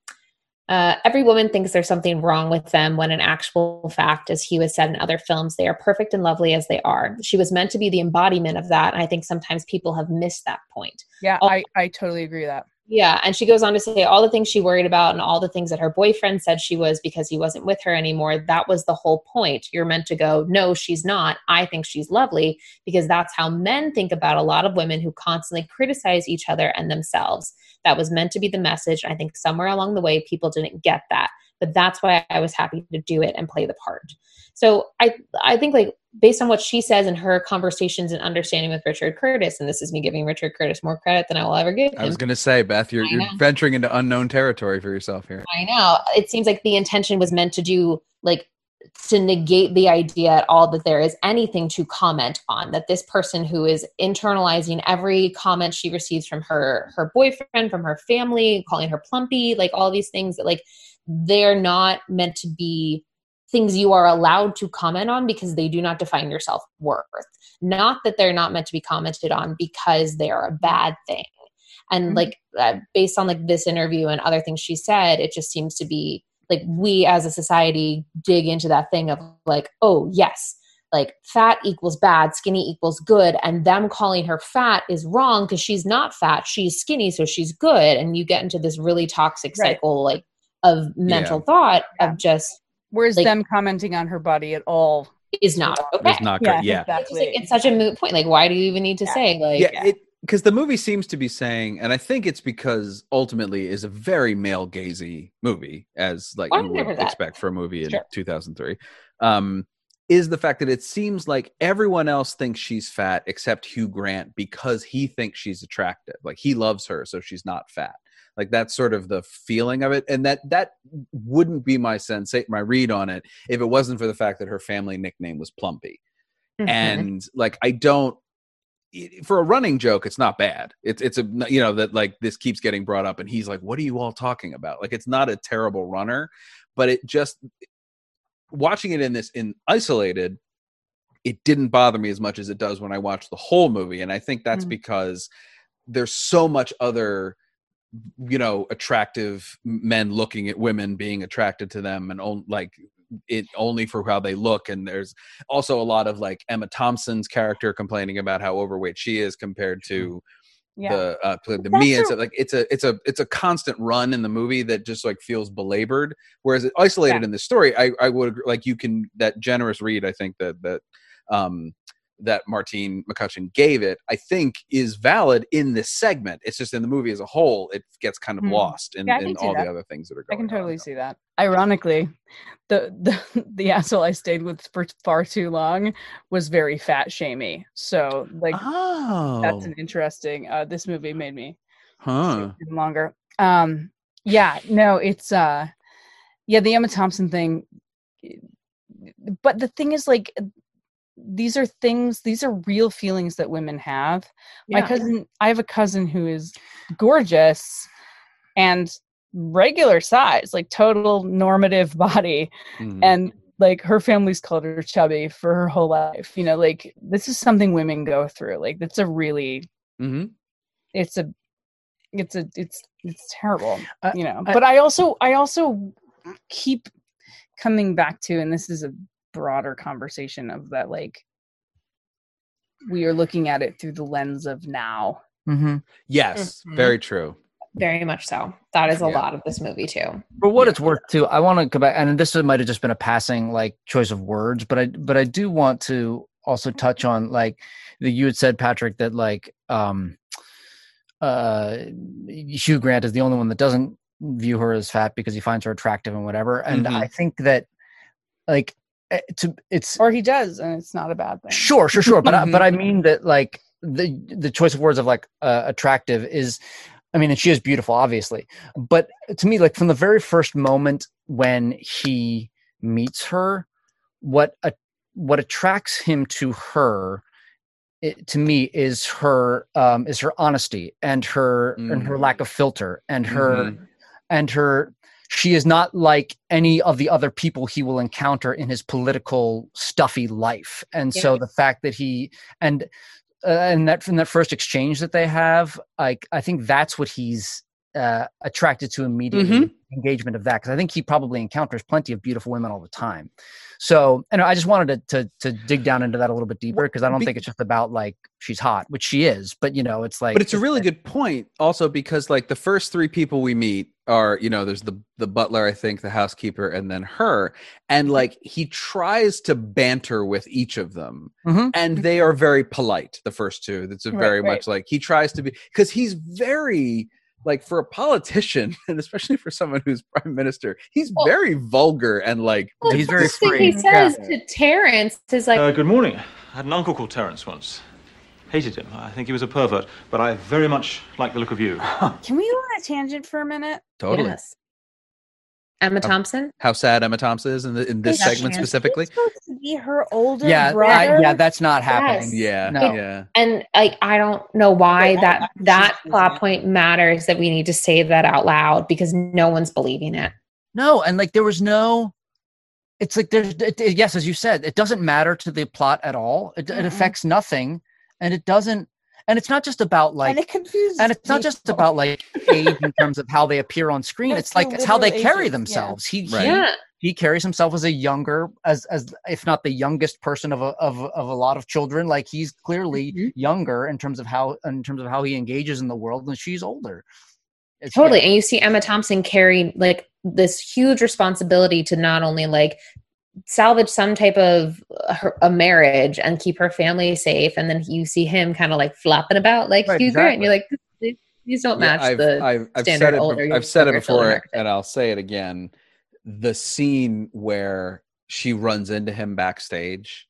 uh, every woman thinks there's something wrong with them when in actual fact, as Hugh has said in other films, they are perfect and lovely as they are. She was meant to be the embodiment of that. And I think sometimes people have missed that point. yeah Oh. i i totally agree with that Yeah, and she goes on to say all the things she worried about and all the things that her boyfriend said she was because he wasn't with her anymore. That was the whole point. You're meant to go, no, she's not. I think she's lovely because that's how men think about a lot of women who constantly criticize each other and themselves. That was meant to be the message. I think somewhere along the way, people didn't get that. But that's why I was happy to do it and play the part. So I I think like based on what she says in her conversations and understanding with Richard Curtis, and this is me giving Richard Curtis more credit than I will ever give him. I was going to say, Beth, you're, you're venturing into unknown territory for yourself here. I know. It seems like the intention was meant to do like to negate the idea at all that there is anything to comment on that this person who is internalizing every comment she receives from her her boyfriend from her family calling her plumpy like all these things that like they're not meant to be things you are allowed to comment on because they do not define your self-worth not that they're not meant to be commented on because they are a bad thing and Mhm. like uh, based on like this interview and other things she said it just seems to be like we as a society dig into that thing of like oh yes like fat equals bad skinny equals good and them calling her fat is wrong because she's not fat she's skinny so she's good and you get into this really toxic Right. cycle like of mental thought of just Whereas like- them commenting on her body at all is not okay It's not Yeah, great. Yeah. it's, just like, it's such a moot point like why do you even need to Yeah. say like yeah, it because the movie seems to be saying, and I think it's because ultimately is a very male gazy movie, as like you would 100%. expect for a movie in Sure. 2003. Um, is the fact that it seems like everyone else thinks she's fat except Hugh Grant because he thinks she's attractive. Like he loves her, so she's not fat. Like that's sort of the feeling of it, and that that wouldn't be my sense, my read on it, if it wasn't for the fact that her family nickname was Plumpy Mhm. and like i don't for a running joke it's not bad it's it's a you know that like this keeps getting brought up and he's like what are you all talking about like it's not a terrible runner but it just watching it in this in isolated it didn't bother me as much as it does when i watch the whole movie and i think that's Mm. because there's so much other you know attractive men looking at women being attracted to them and on, like it only for how they look and there's also a lot of like emma thompson's character complaining about how overweight she is compared to yeah the uh the That's Mia and stuff. like it's a it's a it's a constant run in the movie that just like feels belabored whereas it isolated Yeah. in the story i i would like you can that generous read i think that that um that Martine McCutcheon gave it, I think is valid in this segment. It's just in the movie as a whole, it gets kind of Hmm. lost in, Yeah, in all that. the other things that are going on. I can totally on. see that. Ironically, the the the asshole I stayed with for far too long was very fat shamey. So like Oh, that's an interesting. Uh, this movie made me huh. longer. Um, yeah, no, it's uh, yeah, the Emma Thompson thing. But the thing is, like, these are things. These are real feelings that women have. My Yeah. cousin, I have a cousin who is gorgeous and regular size, like total normative body, Mhm. and like her family's called her chubby for her whole life. You know, like this is something women go through. Like that's a really Mhm. it's a it's a it's it's terrible I- you know I- but i also i also keep coming back to and this is a broader conversation of that like we are looking at it through the lens of now hmm Yes, Mhm. very true. very much so that is a Yeah. lot of this movie too For what Yeah. it's worth, too, I want to go back, and this might have just been a passing like choice of words, but I but I do want to also touch on like that you had said, Patrick, that like um uh Hugh Grant is the only one that doesn't view her as fat because he finds her attractive and whatever, and Mhm. I think that like to it's or he does and it's not a bad thing Sure, sure, sure. But I, but I Mhm. mean that like the the choice of words of like uh, attractive is, I mean, and she is beautiful, obviously. But to me, like from the very first moment when he meets her, what a, what attracts him to her, it, to me, is her um, is her honesty and her and her Mm. lack of filter and her Mhm. and her she is not like any of the other people he will encounter in his political stuffy life. And so the fact that he and uh, and that from that first exchange that they have like i think that's what he's uh, attracted to immediately engagement of that because i think he probably encounters plenty of beautiful women all the time. So and i just wanted to to, to dig down into that a little bit deeper because i don't Be- think it's just about like she's hot which she is but you know it's like but it's a really good point also because like the first three people we meet are you know there's the the butler i think the housekeeper and then her and like he tries to banter with each of them Mhm. and they are very polite the first two that's a Right, very right. much like he tries to be because he's very like for a politician and especially for someone who's prime minister he's Well- very vulgar and like Well, He's very first thing he says yeah. to Terrence is like, Uh, good morning. I had an uncle called Terence once. Hated him. I think he was a pervert, but I very much like the look of you. can we go on a tangent for a minute totally yes. Emma. Thompson. How sad Emma Thompson is in, the, in this Yeah, segment she- specifically. He's supposed to be her older Yeah, brother. I, yeah, that's not happening. Yes. Yeah, No. yeah. And like I don't know why Yeah, that that plot point matters that we need to say that out loud because no one's believing it. No, and like there was no. It's like there's it, it- yes, as you said, it doesn't matter to the plot at all. It, it Mm-mm. affects nothing, and it doesn't. And it's not just about like and it confuses. and it's not just about like age in terms of how they appear on screen it's it's like it's how they literal carry ages, yeah. themselves he, Right. he Yeah. he carries himself as a younger as as if not the youngest person of a of, of a lot of children like he's clearly Mhm. younger in terms of how in terms of how he engages in the world and she's older It's- Totally. yeah. And you see Emma Thompson carry like this huge responsibility to not only like salvage some type of uh, her, a marriage and keep her family safe. And then you see him kind of like flopping about like Right, Hugh Grant. And you're like, these- these don't Yeah, match I've, the I've, I've standard said it. older, I've said it before, and I'll say it again. The scene where she runs into him backstage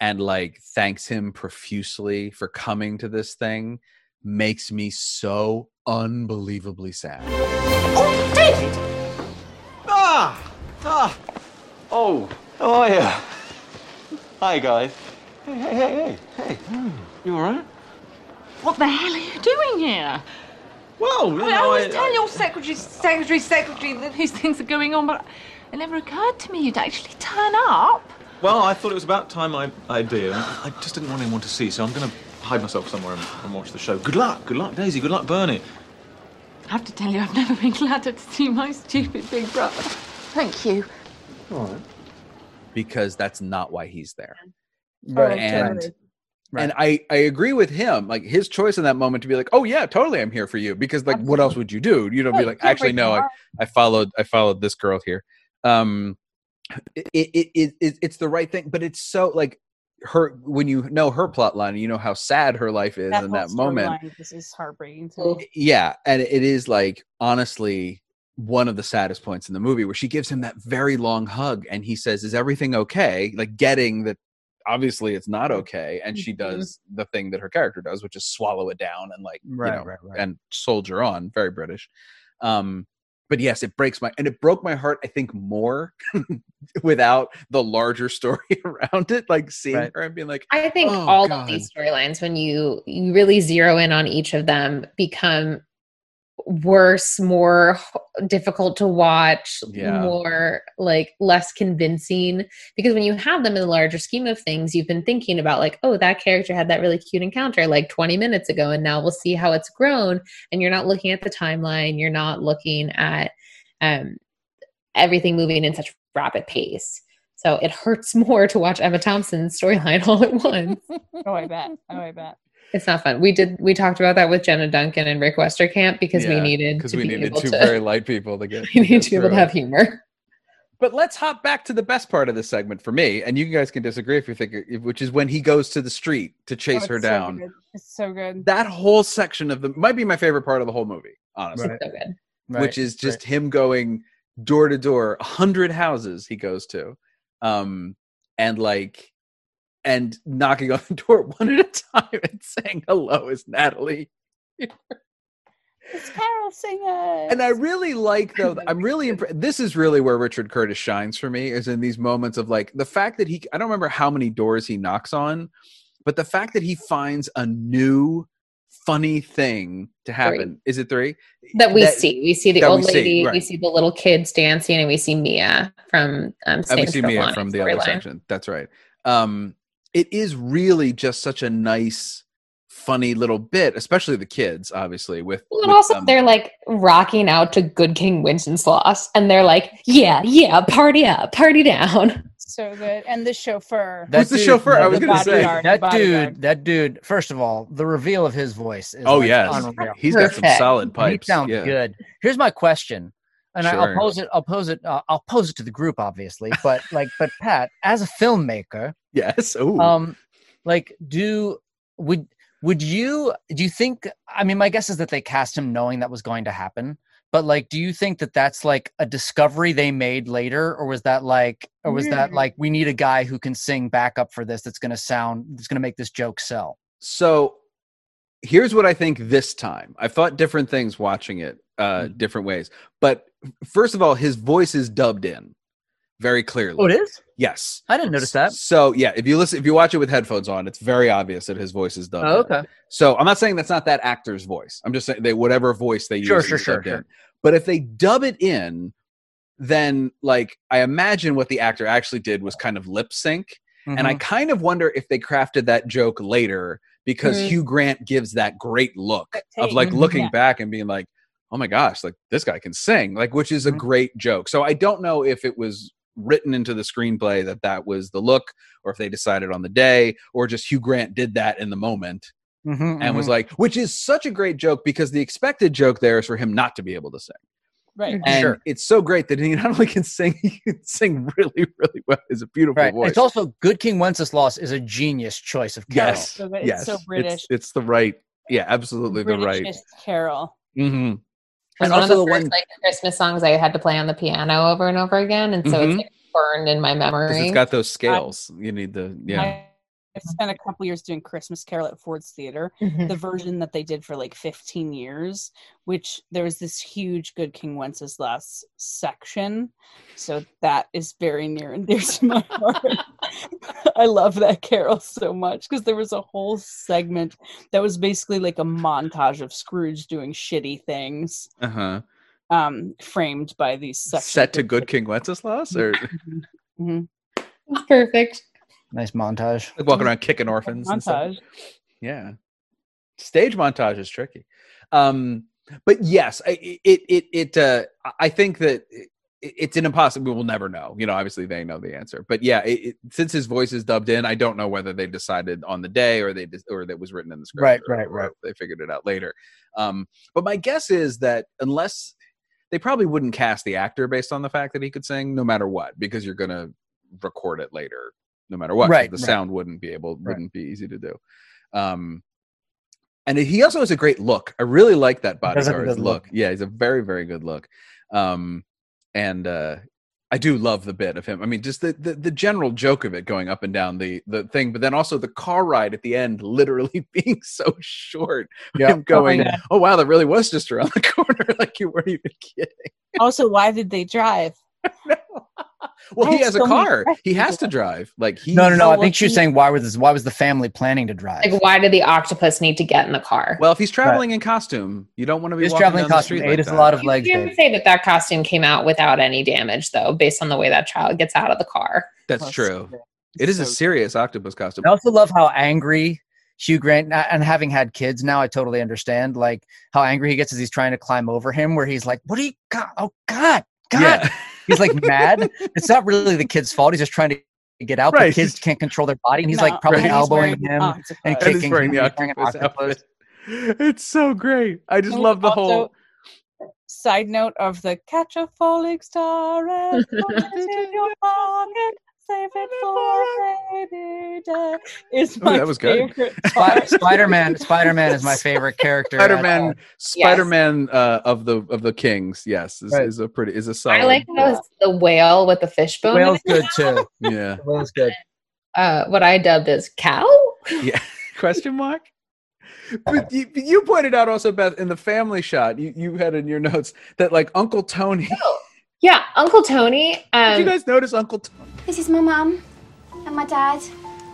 and like thanks him profusely for coming to this thing makes me so unbelievably sad. Oh, David! Ah! Ah! Oh, how are you? Hi, guys. Hey, hey, hey, hey, hey. Hmm. You all right? What the hell are you doing here? Well, you I, mean, I know, always I- tell your secretary, secretary, secretary that these things are going on, but it never occurred to me you'd actually turn up. Well, I thought it was about time I, I did. I just didn't want anyone to see, so I'm going to hide myself somewhere and, and watch the show. Good luck. Good luck, Daisy. Good luck, Bernie. I have to tell you, I've never been gladder to see my stupid big brother. Thank you. All right. because that's not why he's there. Right. And totally. and I I agree with him. Like his choice in that moment to be like, "Oh yeah, totally, I'm here for you." Because like, what else would you do? You know, Yeah, be like, "Actually, no, I. I followed I followed this girl here." Um, it, it, it, it it's the right thing, but it's so like her when you know her plot line, you know how sad her life is in that moment. storyline, This is heartbreaking. To me. Yeah, and it is like honestly one of the saddest points in the movie where she gives him that very long hug and he says, "Is everything okay?" Like getting that obviously it's not okay and she Mhm. does the thing that her character does, which is swallow it down and like, you Right, know, right, right. and soldier on, very British. Um but yes, it breaks my and it broke my heart I think more without the larger story around it like seeing Right. her and being like, I think Oh, all God. of these storylines, when you you really zero in on each of them, become worse, more difficult to watch, Yeah. more like less convincing. Because when you have them in the larger scheme of things, you've been thinking about like, oh, that character had that really cute encounter like 20 minutes ago, and now we'll see how it's grown. And you're not looking at the timeline, you're not looking at um, everything moving in such rapid pace. So it hurts more to watch Emma Thompson's storyline all at once. Oh, I bet. Oh, I bet. It's not fun. We did we talked about that with Jenna Duncan and Rick Westerkamp because we Yeah, needed because to we be needed able two to very light people to get we need to be able to have humor. But let's hop back to the best part of this segment for me, and you guys can disagree if you think, which is when he goes to the street to chase Oh, her it's so down. It's so good. that whole section of the might be my favorite part of the whole movie, honestly, Right. So good. which is just him going door to door, a hundred houses he goes to, um, and like, and knocking on the door one at a time and saying hello is Natalie. It's Carol Singer. And I really like though. I'm really impressed. This is really where Richard Curtis shines for me. Is in these moments of like the fact that he. I don't remember how many doors he knocks on, but the fact that he finds a new funny thing to happen. Is it three? That we see. We see the old we see, lady, we see the little kids dancing, and we see Mia from um And we see Mia from the other storyline. section. That's right. Um, it is really just such a nice, funny little bit, especially the kids, obviously. With, Well, and with, also um, they're like rocking out to Good King Wenceslas, and they're like, "Yeah, yeah, party up, party down." so good. And the chauffeur. Who's the chauffeur? I was The gonna say. bodyguard. that bodyguard. dude. That dude. First of all, the reveal of his voice is Oh like, yes, unreal. he's got some Perfect. solid He pipes. sounds yeah. good. Here's my question, and I, Sure. I'll pose it. I'll pose it. Uh, I'll pose it to the group, obviously. But like, but Pat, as a filmmaker, Yes. Ooh. um, like, do would would you do you think? I mean, my guess is that they cast him knowing that was going to happen. But like, do you think that that's like a discovery they made later, or was that like, or was that Mm. like we need a guy who can sing backup for this? That's going to sound. That's going to make this joke sell. So here's what I think this time. I thought different things watching it uh, different ways. But first of all, his voice is dubbed in very clearly. Oh, it is. Yes. I didn't notice that. So yeah, if you listen, if you watch it with headphones on, it's very obvious that his voice is dubbed. Oh, in. okay. So I'm not saying that's not that actor's voice. I'm just saying they whatever voice they use. Sure, is sure, sure, sure. in. But if they dub it in, then like I imagine what the actor actually did was kind of lip sync, and I Mhm. kind of wonder if they crafted that joke later because Mm-hmm. Mhm. Hugh Grant gives that great look That of like Mhm. looking Yeah. back and being like, "Oh my gosh, like this guy can sing," like which is a Mhm. great joke. So I don't know if it was written into the screenplay that that was the look, or if they decided on the day, or just Hugh Grant did that in the moment Mhm, and was mhm. like, which is such a great joke because the expected joke there is for him not to be able to sing. Right. And Sure. it's so great that he not only can sing, he can sing really, really well. It's a beautiful right. voice. It's also Good King Wenceslas is a genius choice of Carol. yes, So. It's yes, so British. It's, it's the right, yeah, absolutely the right. Britishest Carol. hmm It's And one of the the first one like Christmas songs I had to play on the piano over and over again, and so Mhm. it's like burned in my memory. it's got those scales. You need the yeah. I, I spent a couple years doing Christmas Carol at Ford's Theater. Mhm. the version that they did for like 15 years, which there was this huge Good King Wenceslas section. So that is very near and dear to my heart. I love that carol so much because there was a whole segment that was basically like a montage of Scrooge doing shitty things, Uh huh. um, framed by these sections. Set to Good King Wenceslas, or hmm It's perfect. Nice montage. like walking around kicking orphans. and stuff. montage. Yeah. Stage montage is tricky. Um, but yes, I, it, it, it, uh, I think that it, it's an impossible, we will never know. You know, obviously they know the answer, but yeah, it, it, since his voice is dubbed in, I don't know whether they decided on the day or they, dis- or that was written in the script. Right, or- right, or right. They figured it out later. Um, but my guess is that unless they probably wouldn't cast the actor based on the fact that he could sing no matter what, because you're going to record it later, no matter what. Right, The right. sound wouldn't be able, wouldn't be easy to do. Um, and he also has a great look. I really like that does have bodyguard's look. look. Yeah, he's a very, very good look. Um, and uh, I do love the bit of him. I mean, just the, the the general joke of it going up and down the the thing, but then also the car ride at the end, literally being so short. Yeah. Him going, yeah. oh wow, that really was just around the corner. like you weren't even kidding. Also, why did they drive? Well, he has a so many car. He has to drive. Like he. No, no, no. I think she was saying why was this, why was the family planning to drive? Like, why did the octopus need to get in the car? Well, if he's traveling in costume, you don't want to be He's walking traveling down the costume. street Eight like is a lot of you legs. can't say that that costume came out without any damage, though, based on the way that child gets out of the car. That's Plus, true. It is a so- serious octopus costume. I also love how angry Hugh Grant and having had kids now, I totally understand like how angry he gets as he's trying to climb over him, where he's like, "What do you got? Oh God, God!" Yeah. He's like mad. It's not really the kid's fault. He's just trying to get out. Right. But kids can't control their body, and he's No, like probably and he's elbowing wearing him octopus. and And he's kicking wearing him. the He's wearing an octopus octopus. outfit. It's so great. I just oh, love the Also, whole. Side note of the catch a falling star and put it in your pocket, save it for a rainy day. Is Oh, my that was good. favorite Spider-Man. Spider-Man is my favorite character. Spider-Man, Spider-Man uh, of the of the Kings, yes, is, Right. is a pretty is a solid. I like those the whale with the fishbone. in Whale's good too. yeah, Whale's good. Uh, what I dubbed as cow. yeah. Question mark. But you, you pointed out also, Beth, in the family shot, you, you had in your notes that like Uncle Tony. Yeah, Uncle Tony. Um, Did you guys notice Uncle Tony? This is my mum and my dad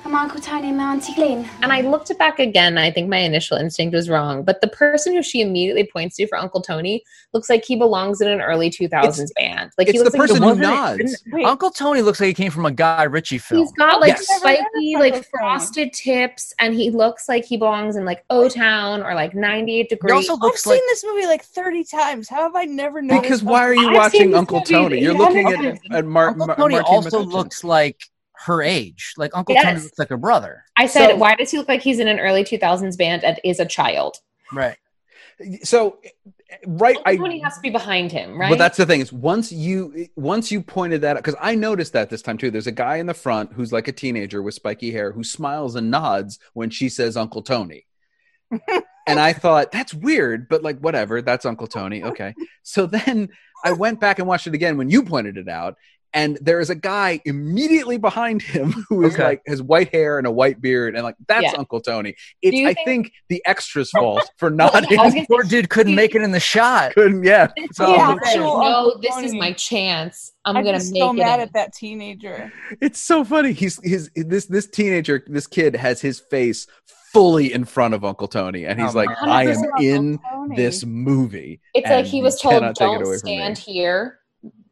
and my Uncle Tony and my Auntie Glyn. and I looked it back again. I think my initial instinct was wrong, but the person who she immediately points to for Uncle Tony looks like he belongs in an early 2000s band. Like he It's the looks like person he who wasn't- nods. Uncle Tony looks like he came from a Guy Ritchie film. He's got like Yes. spiky, like heard of Uncle Tony. frosted tips, and he looks like he belongs in like O Town or like 98 He Degrees. also I've looks seen this movie like 30 times. How have I never noticed? Because why are you I've watching Uncle Tony? You're looking at times. at Mar- Uncle Mar- Tony Martin also McCutcheon. looks like her age. Like Uncle Yes. Tony looks like her brother. I said, So- why does he look like he's in an early 2000s band and is a child? Right. So, right, Uncle I Tony has to be behind him, right? But that's the thing is once you once you pointed that out because I noticed that this time too. There's a guy in the front who's like a teenager with spiky hair who smiles and nods when she says Uncle Tony. and I thought that's weird, but like whatever, that's Uncle Tony. Okay. So then I went back and watched it again when you pointed it out, and there is a guy immediately behind him who is Okay. like has white hair and a white beard, and like that's Yeah. Uncle Tony. It's I think- think the extras' fault for not. I was gonna Poor dude couldn't make it in the shot. couldn't yeah. Yeah, oh, no, actual no, this is my chance. I'm I'm gonna just make so mad in. at that teenager. It's so funny. He's his this this teenager, this kid has his face fully in front of Uncle Tony, and he's Oh, like, "I am Uncle in Tony. this movie." It's like he was told, cannot take it "Don't away from me." stand here,"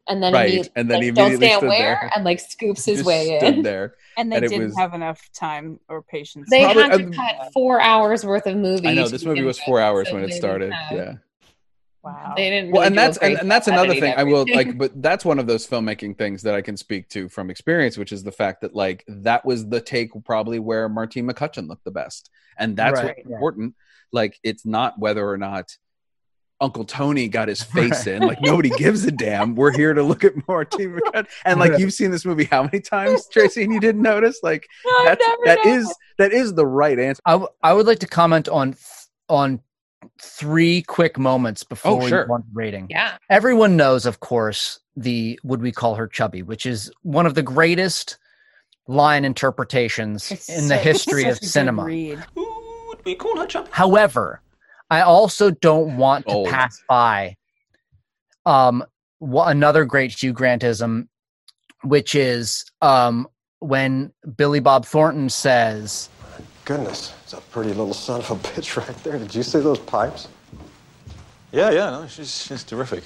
and then Right, and then like, he don't immediately stand stood where, there. and like scoops his Just way stood in. there. And they And didn't was- have enough time or patience. They Probably- had to um, cut four hours worth of movie. I know this movie was it, four hours so when it started. have- Yeah. wow. They didn't. well and that's and, and that's another editing thing i will like but that's one of those filmmaking things that i can speak to from experience which is the fact that like that was the take probably where martine mccutcheon looked the best and that's Right, what's yeah. important like it's not whether or not uncle tony got his face in like nobody gives a damn we're here to look at martine mccutcheon and like you've seen this movie how many times tracy and you didn't notice like I've that's never that done is that is the right answer I, w- I would like to comment on th- on three quick moments before Oh, we sure. go on to rating. yeah, Everyone knows, of course, the would we call her chubby, which is one of the greatest line interpretations It's in the history of a good cinema. read. We call her chubby. However, I also don't want to pass by um wha- another great Hugh Grantism, which is um when Billy Bob Thornton says, Goodness, it's a pretty little son of a bitch right there. Did you see those pipes? Yeah, yeah, no, she's she's terrific.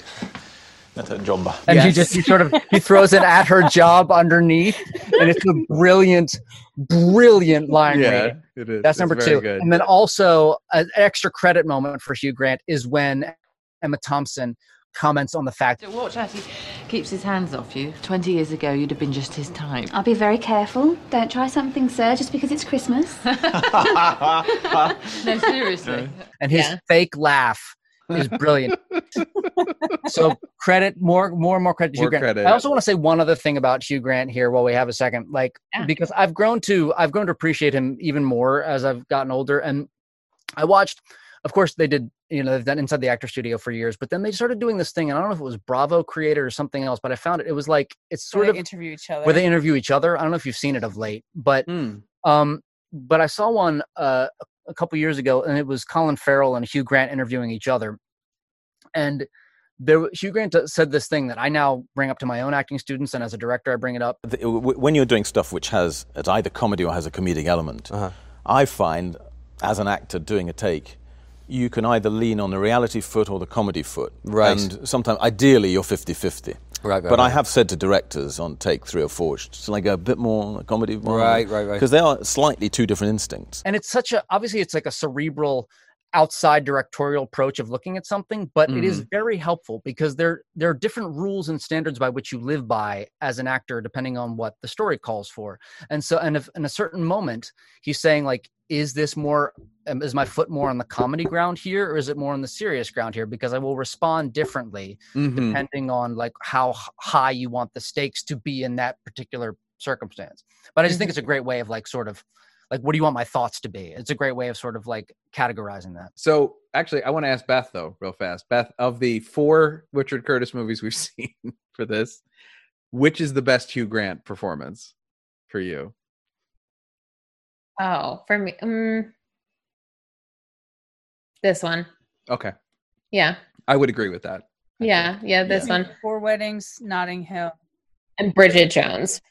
That's her job. and he just he sort of he throws it at her job underneath, and it's a brilliant, brilliant line yeah rating. it is That's It's number two. good. And then also an extra credit moment for Hugh Grant is when Emma Thompson comments on the fact So watch as he keeps his hands off you. Twenty years ago, you'd have been just his type. I'll be very careful. Don't try something, sir, just because it's Christmas. No, seriously. and his Yeah. fake laugh is brilliant. so credit more, more and more credit to More Hugh Grant. credit. I also want to say one other thing about Hugh Grant here while we have a second, like Yeah. because I've grown to I've grown to appreciate him even more as I've gotten older. And I watched, of course, they did you know they've done Inside the Actor Studio for years, but then they started doing this thing, and I don't know if it was Bravo Creator or something else, but I found it. It was like it's sort they of interview each other. where they interview each other. I don't know if you've seen it of late, but Hmm. um, but I saw one uh, a couple years ago, and it was Colin Farrell and Hugh Grant interviewing each other. And there, Hugh Grant uh, said this thing that I now bring up to my own acting students, and as a director, I bring it up. When you're doing stuff which has it's either comedy or has a comedic element, Uh-huh. I find as an actor doing a take, you can either lean on the reality foot or the comedy foot. Right. And sometimes, ideally, you're 50 50. Right, right, but I have said to directors on take three or four, should I go a bit more comedy? Right, right, right. Because they are slightly two different instincts. And it's such a obviously it's like a cerebral outside directorial approach of looking at something but it is very helpful because there there are different rules and standards by which you live by as an actor depending on what the story calls for. And so and if in a certain moment he's saying like is this more um, is my foot more on the comedy ground here or is it more on the serious ground here? Because i will respond differently Mhm. depending on like how high you want the stakes to be in that particular circumstance. But i just think it's a great way of like sort of like what do you want my thoughts to be it's a great way of sort of like categorizing that So actually, I want to ask Beth though, real fast. Beth, of the four Richard Curtis movies we've seen for this, which is the best Hugh Grant performance for you? Oh, for me, um, this one. Okay, Yeah, I would agree with that. yeah, yeah. This one Four Weddings, Notting Hill. and Bridget Jones.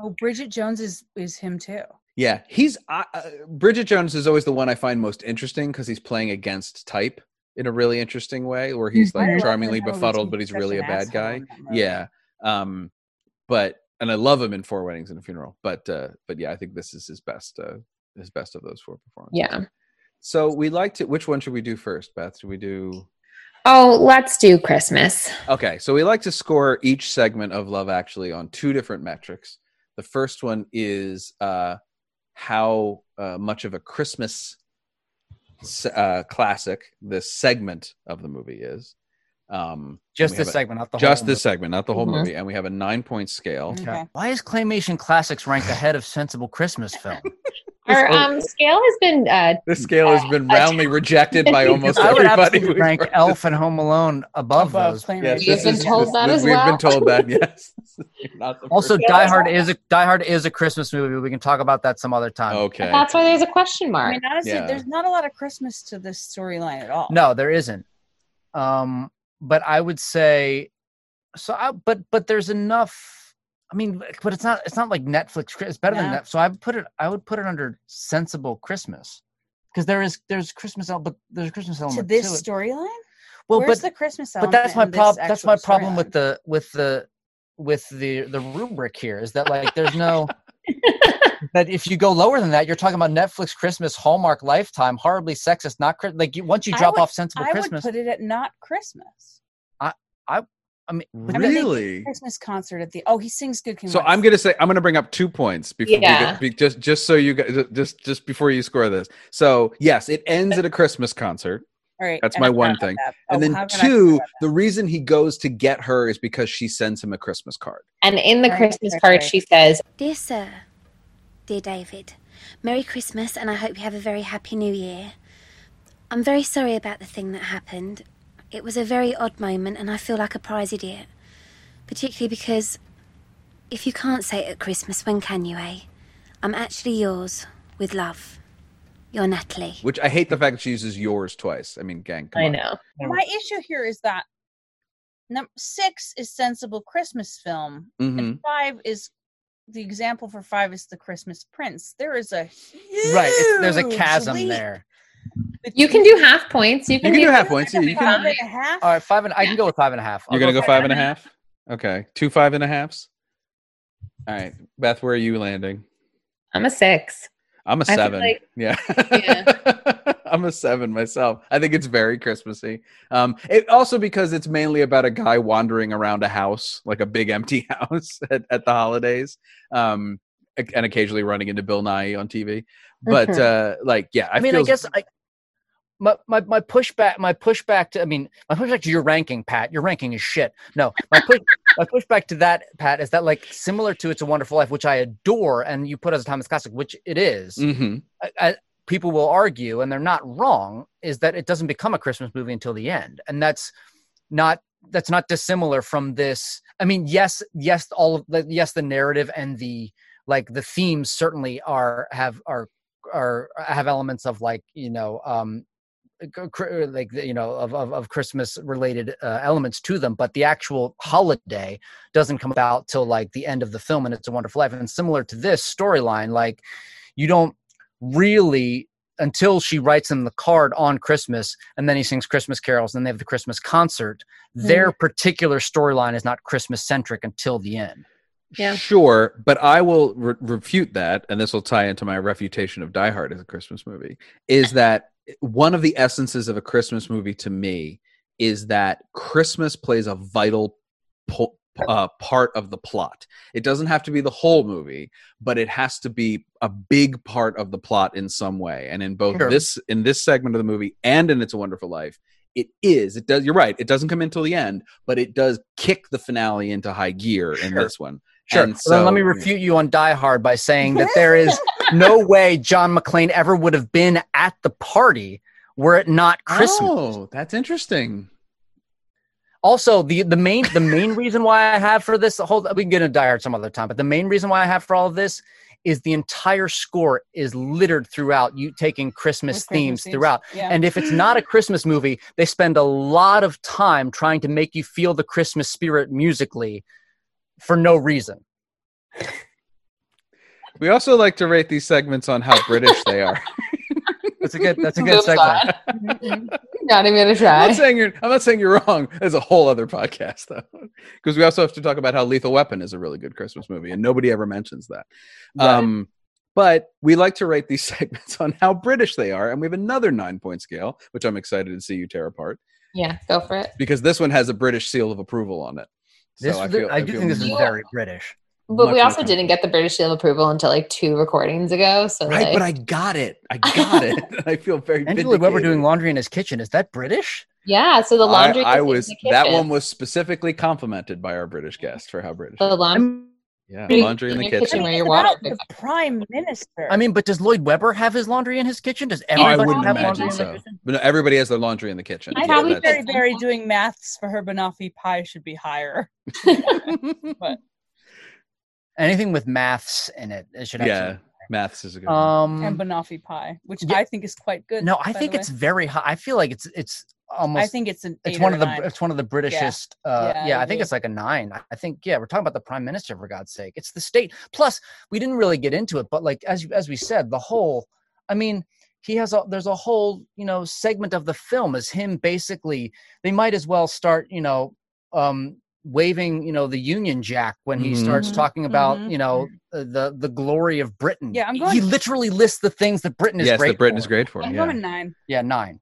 Oh, Bridget Jones is is him too. Yeah, he's uh, Bridget Jones is always the one I find most interesting because he's playing against type in a really interesting way, where he's like her charmingly befuddled, but he's really a bad guy. in that movie. Yeah, um, but and I love him in Four Weddings and a Funeral, but uh, but yeah, I think this is his best uh, his best of those four performances. Yeah. So we like to. Which one should we do first, Beth? Should we do? Oh, let's do Christmas. Okay, so we like to score each segment of Love Actually on two different metrics. The first one is uh, how uh, much of a Christmas uh, classic this segment of the movie is. Um, Just this have a- segment, not the just whole this movie. segment, not the whole Mhm. movie, and we have a nine point scale. Okay. why is claymation classics ranked ahead of sensible christmas film Our um, scale has been uh, This scale has been roundly rejected by almost I would everybody. absolutely rank read. Elf and Home Alone above, Above those. Plane Yes, Racer. You've been is- told that as we've well? been told that. Yes. You're not the Also, first- Die Hard is a Die Hard is a Christmas movie. We can talk about that some other time. okay. That's why there's a question mark. I mark. mean, honestly, Yeah. there's not a lot of Christmas to this storyline at all. No, there isn't. Um, but I would say so. I, but but there's enough. I mean, but it's not. It's not like Netflix. It's better than that. So I would put it. I would put it under sensible Christmas because there is there's Christmas element, but there's a Christmas to element this to it. storyline. Well, Where's but the Christmas but that's my problem. That's my problem with the with the with the the rubric here is that like there's no that if you go lower than that, you're talking about Netflix, Christmas, Hallmark, Lifetime, horribly sexist, not like you, once you drop would- off sensible I Christmas. would put it at not Christmas. I but I mean, Really? Christmas concert at the. Oh, he sings "Good King." So Midas. I'm gonna say I'm gonna bring up two points before Yeah. we get, be, just just so you guys just just before you score this. So yes, it ends at a Christmas concert. All right, That's and my I forgot one thing. that. And Oh, then how can I forget two, the reason he goes to get her is because she sends him a Christmas card. And in the Right, Christmas right, card, she says, Dear Sir, dear David, Merry Christmas and I hope you have a very happy new year. I'm very sorry about the thing that happened. It was a very odd moment and I feel like a prize idiot. Particularly because if you can't say it at Christmas, when can you, eh? I'm actually yours, with love. You're Natalie. Which I hate the fact that she uses yours twice. I mean, gang. come I on. know. My issue here is that number six is sensible Christmas film, Mhm. and five is the example for five is the Christmas Prince. There is a huge right, it's, there's a chasm leap there. You can do half points. You You can, can do do half points. Yeah, you can. and a half. All right, five and I can go with five and a half. I'll You're gonna go five and a half. Okay, two five and a halves. All right, Beth, where are you landing? I'm a six. I'm a I feel seven. like- yeah. Yeah. I'm a seven myself. I think it's very Christmassy. Um, it also because it's mainly about a guy wandering around a house, like a big empty house at, at the holidays, um, and occasionally running into Bill Nye on TV. But Mhm. uh, like, yeah, I, mean, I guess I, my, my my pushback my pushback to I mean my pushback to your ranking, Pat. Your ranking is shit. No, my push my pushback to that, Pat, is that like similar to It's a Wonderful Life, which I adore, and you put as a timeless classic, which it is. Mhm. I, I, people will argue, and they're not wrong, is that it doesn't become a Christmas movie until the end, and that's not that's not dissimilar from this. I mean, yes, yes, all of the yes, the narrative and the like the themes certainly are have are are have elements of like you know um like you know of of, of christmas related uh, elements to them but the actual holiday doesn't come about till like the end of the film and it's a wonderful life and similar to this storyline like you don't really until she writes him the card on christmas and then he sings christmas carols and then they have the christmas concert their particular storyline is not christmas centric until the end Yeah. Sure, but I will re- refute that, and this will tie into my refutation of Die Hard as a Christmas movie. Is that one of the essences of a Christmas movie to me is that Christmas plays a vital po- uh, part of the plot. It doesn't have to be the whole movie, but it has to be a big part of the plot in some way. And in both Sure. this in this segment of the movie and in It's a Wonderful Life, it is. It does. You're right. It doesn't come until the end, but it does kick the finale into high gear in this one. Sure. And so then let me refute you on Die Hard by saying that there is no way John McClane ever would have been at the party were it not Christmas. Oh, that's interesting. Also, the the main the main reason why I have for this whole we can get into Die Hard some other time, but the main reason why I have for all of this is the entire score is littered throughout you taking Christmas Christmas themes themes, throughout. yeah. And if it's not a Christmas movie, they spend a lot of time trying to make you feel the Christmas spirit musically for no reason. We also like to rate these segments on how British they are. That's a good that's a good Oops, segment. Not even gonna I'm try. not saying you're. I'm not saying you're wrong. There's a whole other podcast though, because we also have to talk about how Lethal Weapon is a really good Christmas movie, and nobody ever mentions that. Um, but we like to rate these segments on how British they are, and we have another nine point scale, which I'm excited to see you tear apart Yeah, go for it. because this one has a British seal of approval on it. So This, I I, feel, I do feel think this is more- very British. But we also didn't get the British seal of approval until like two recordings ago. So right, like, but I got it. I got it. I feel very. And Julie Weber vindicated. doing laundry in his kitchen. Is that British? yeah. So the laundry. I, I in was the that one was specifically complimented by our British guest for how British. the laundry. Yeah, laundry in the in your kitchen. kitchen where your It's water about the prime minister. I mean, but does Lloyd Webber have his laundry in his kitchen? Does Oh, I everybody wouldn't have laundry imagine in their so. kitchen? But no, everybody has their laundry in the kitchen. I Yeah, probably that's- Berry Berry doing maths for her banoffee pie should be higher. but Anything with maths in it, it should yeah, actually. maths is a good. one. Um, and banoffee pie, which yeah. I think is quite good. no, I think it's very high. I feel like it's it's almost. I think it's an. it's one of the nine. it's one of the Britishest. Uh, Yeah, yeah, I I, think it's like a nine. I- I think yeah, we're talking about the prime minister for God's sake. It's the state. Plus, we didn't really get into it, but like as as we said, the whole. I mean, he has a there's a whole you know segment of the film is him basically. They might as well start you know um waving you know the Union Jack when he starts Mhm. talking about Mhm. you know uh, the the glory of Britain. Yeah, I'm going, He literally lists the things that Britain is yes, great. that Britain for. is great for. I'm Yeah. going nine. Yeah, nine.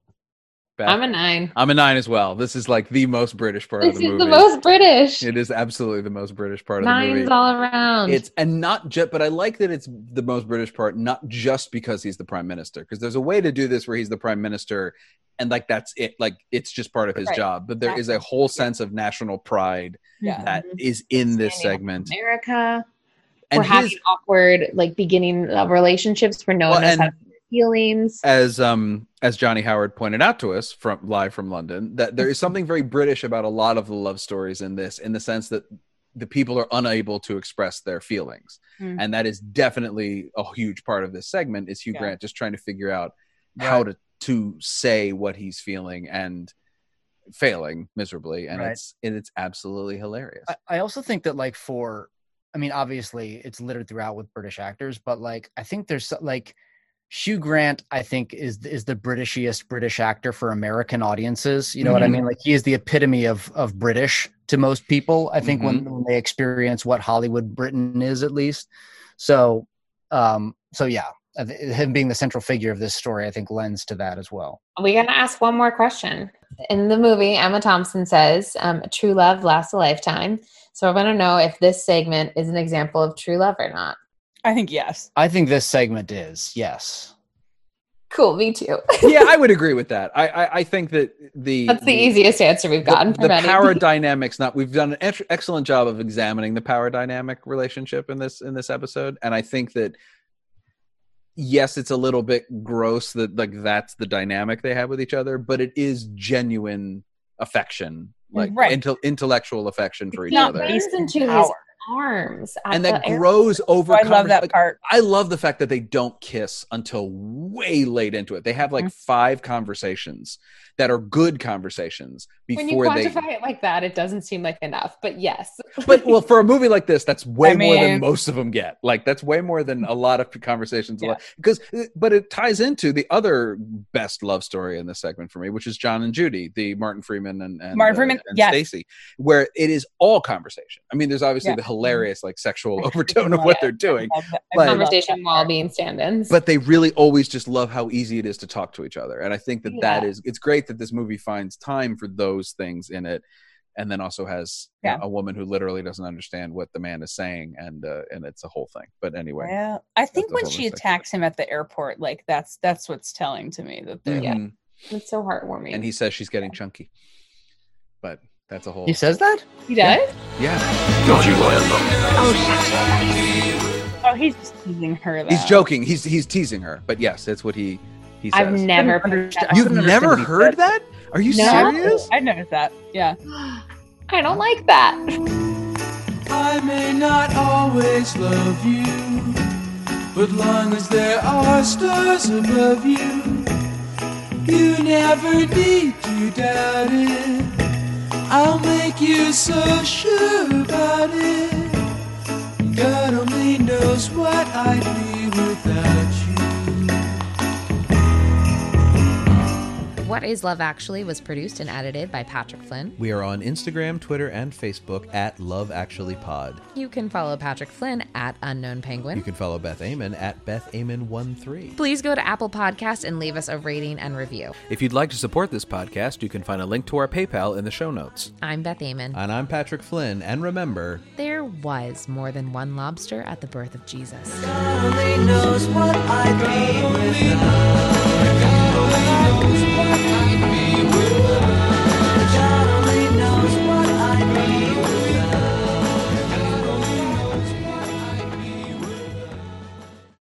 Beth? I'm a nine. I'm a nine as well. This is like the most British part This of the movie. This is the most British. It is absolutely the most British part of the Nines movie. all around. It's and not just, but I like that it's the most British part, not just because he's the prime minister. Because there's a way to do this where he's the prime minister, and like that's it. Like it's just part of his Right. job. But there is a whole sense of national pride Yeah. that mm-hmm. is in this Standing segment. America. And we're having awkward like beginning of relationships where no one Well, knows how and- to feelings. as um as Johnny Howard pointed out to us from live from London that there is something very British about a lot of the love stories in this in the sense that the people are unable to express their feelings Mm. and that is definitely a huge part of this segment is Hugh Yeah. Grant just trying to figure out how to to say what he's feeling and failing miserably and Right. it's and it's absolutely hilarious I, I also think that like for I mean obviously it's littered throughout with British actors, but like I think there's like Hugh Grant I think is is the Britishiest British actor for American audiences. You know what I Mhm. mean? Like he is the epitome of of British to most people. I think when, when they experience what Hollywood Britain is at least. So um so yeah, him being the central figure of this story I think lends to that as well. We're gonna ask one more question. In the movie, Emma Thompson says, um, "True love lasts a lifetime." So I want to know if this segment is an example of true love or not. I think yes. I think this segment is, yes. Cool, me too. yeah I would agree with that I I, I think that the That's the easiest answer we've gotten the, from the power dynamics not we've done an ex- excellent job of examining the power dynamic relationship in this in this episode and i think that yes it's a little bit gross that like that's the dynamic they have with each other but it is genuine affection like Right. intel- intellectual affection for each He other burns into his Power. Arms, at and that the air- grows over I love that like, part. i love the fact that they don't kiss until way late into it they have like Mm-hmm. five conversations that are good conversations When you before they quantify it like that, it doesn't seem like enough. But yes, but well, for a movie like this, that's way I more than most of them get. Like that's way more than a lot of conversations. Yeah. Because, but it ties into the other best love story in this segment for me, which is John and Judy, the Martin Freeman and, and Martin uh, Freeman, and yes. Stacy, where it is all conversation. I mean, there's obviously Yeah. the hilarious like sexual overtone of what they're doing, I love that- I But- conversation while being stand-ins. but they really always just love how easy it is to talk to each other. And I think that that Yeah. is it's great that this movie finds time for those things in it. And then also has Yeah. a woman who literally doesn't understand what the man is saying, and uh, and it's a whole thing. But anyway, Well, I think when she attacks him at the airport, like that's that's what's telling to me that they're Mhm. it's so heartwarming. and he says she's getting chunky, but that's a whole. He says that? he does. yeah, Don't you Oh, shut Oh, he's just teasing her. Though. he's joking. He's he's teasing her, but yes, that's what he he says. I've never. Couldn't that understand- You've never understand what he heard that? Are you No. serious? I noticed that. Yeah. I don't like that. I may not always love you, but long as there are stars above you, you never need to doubt it. I'll make you so sure about it. God only knows what I'd be without you. What is Love Actually was produced and edited by Patrick Flynn. We are on Instagram, Twitter, and Facebook at Love Actually Pod. You can follow Patrick Flynn at Unknown Penguin. You can follow Beth Amon at Beth Amon13. Please go to Apple Podcast and leave us a rating and review. If you'd like to support this podcast, you can find a link to our PayPal in the show notes. I'm Beth Amon. And I'm Patrick Flynn, and remember, There was more than one lobster at the birth of Jesus. Only knows what I'd be without.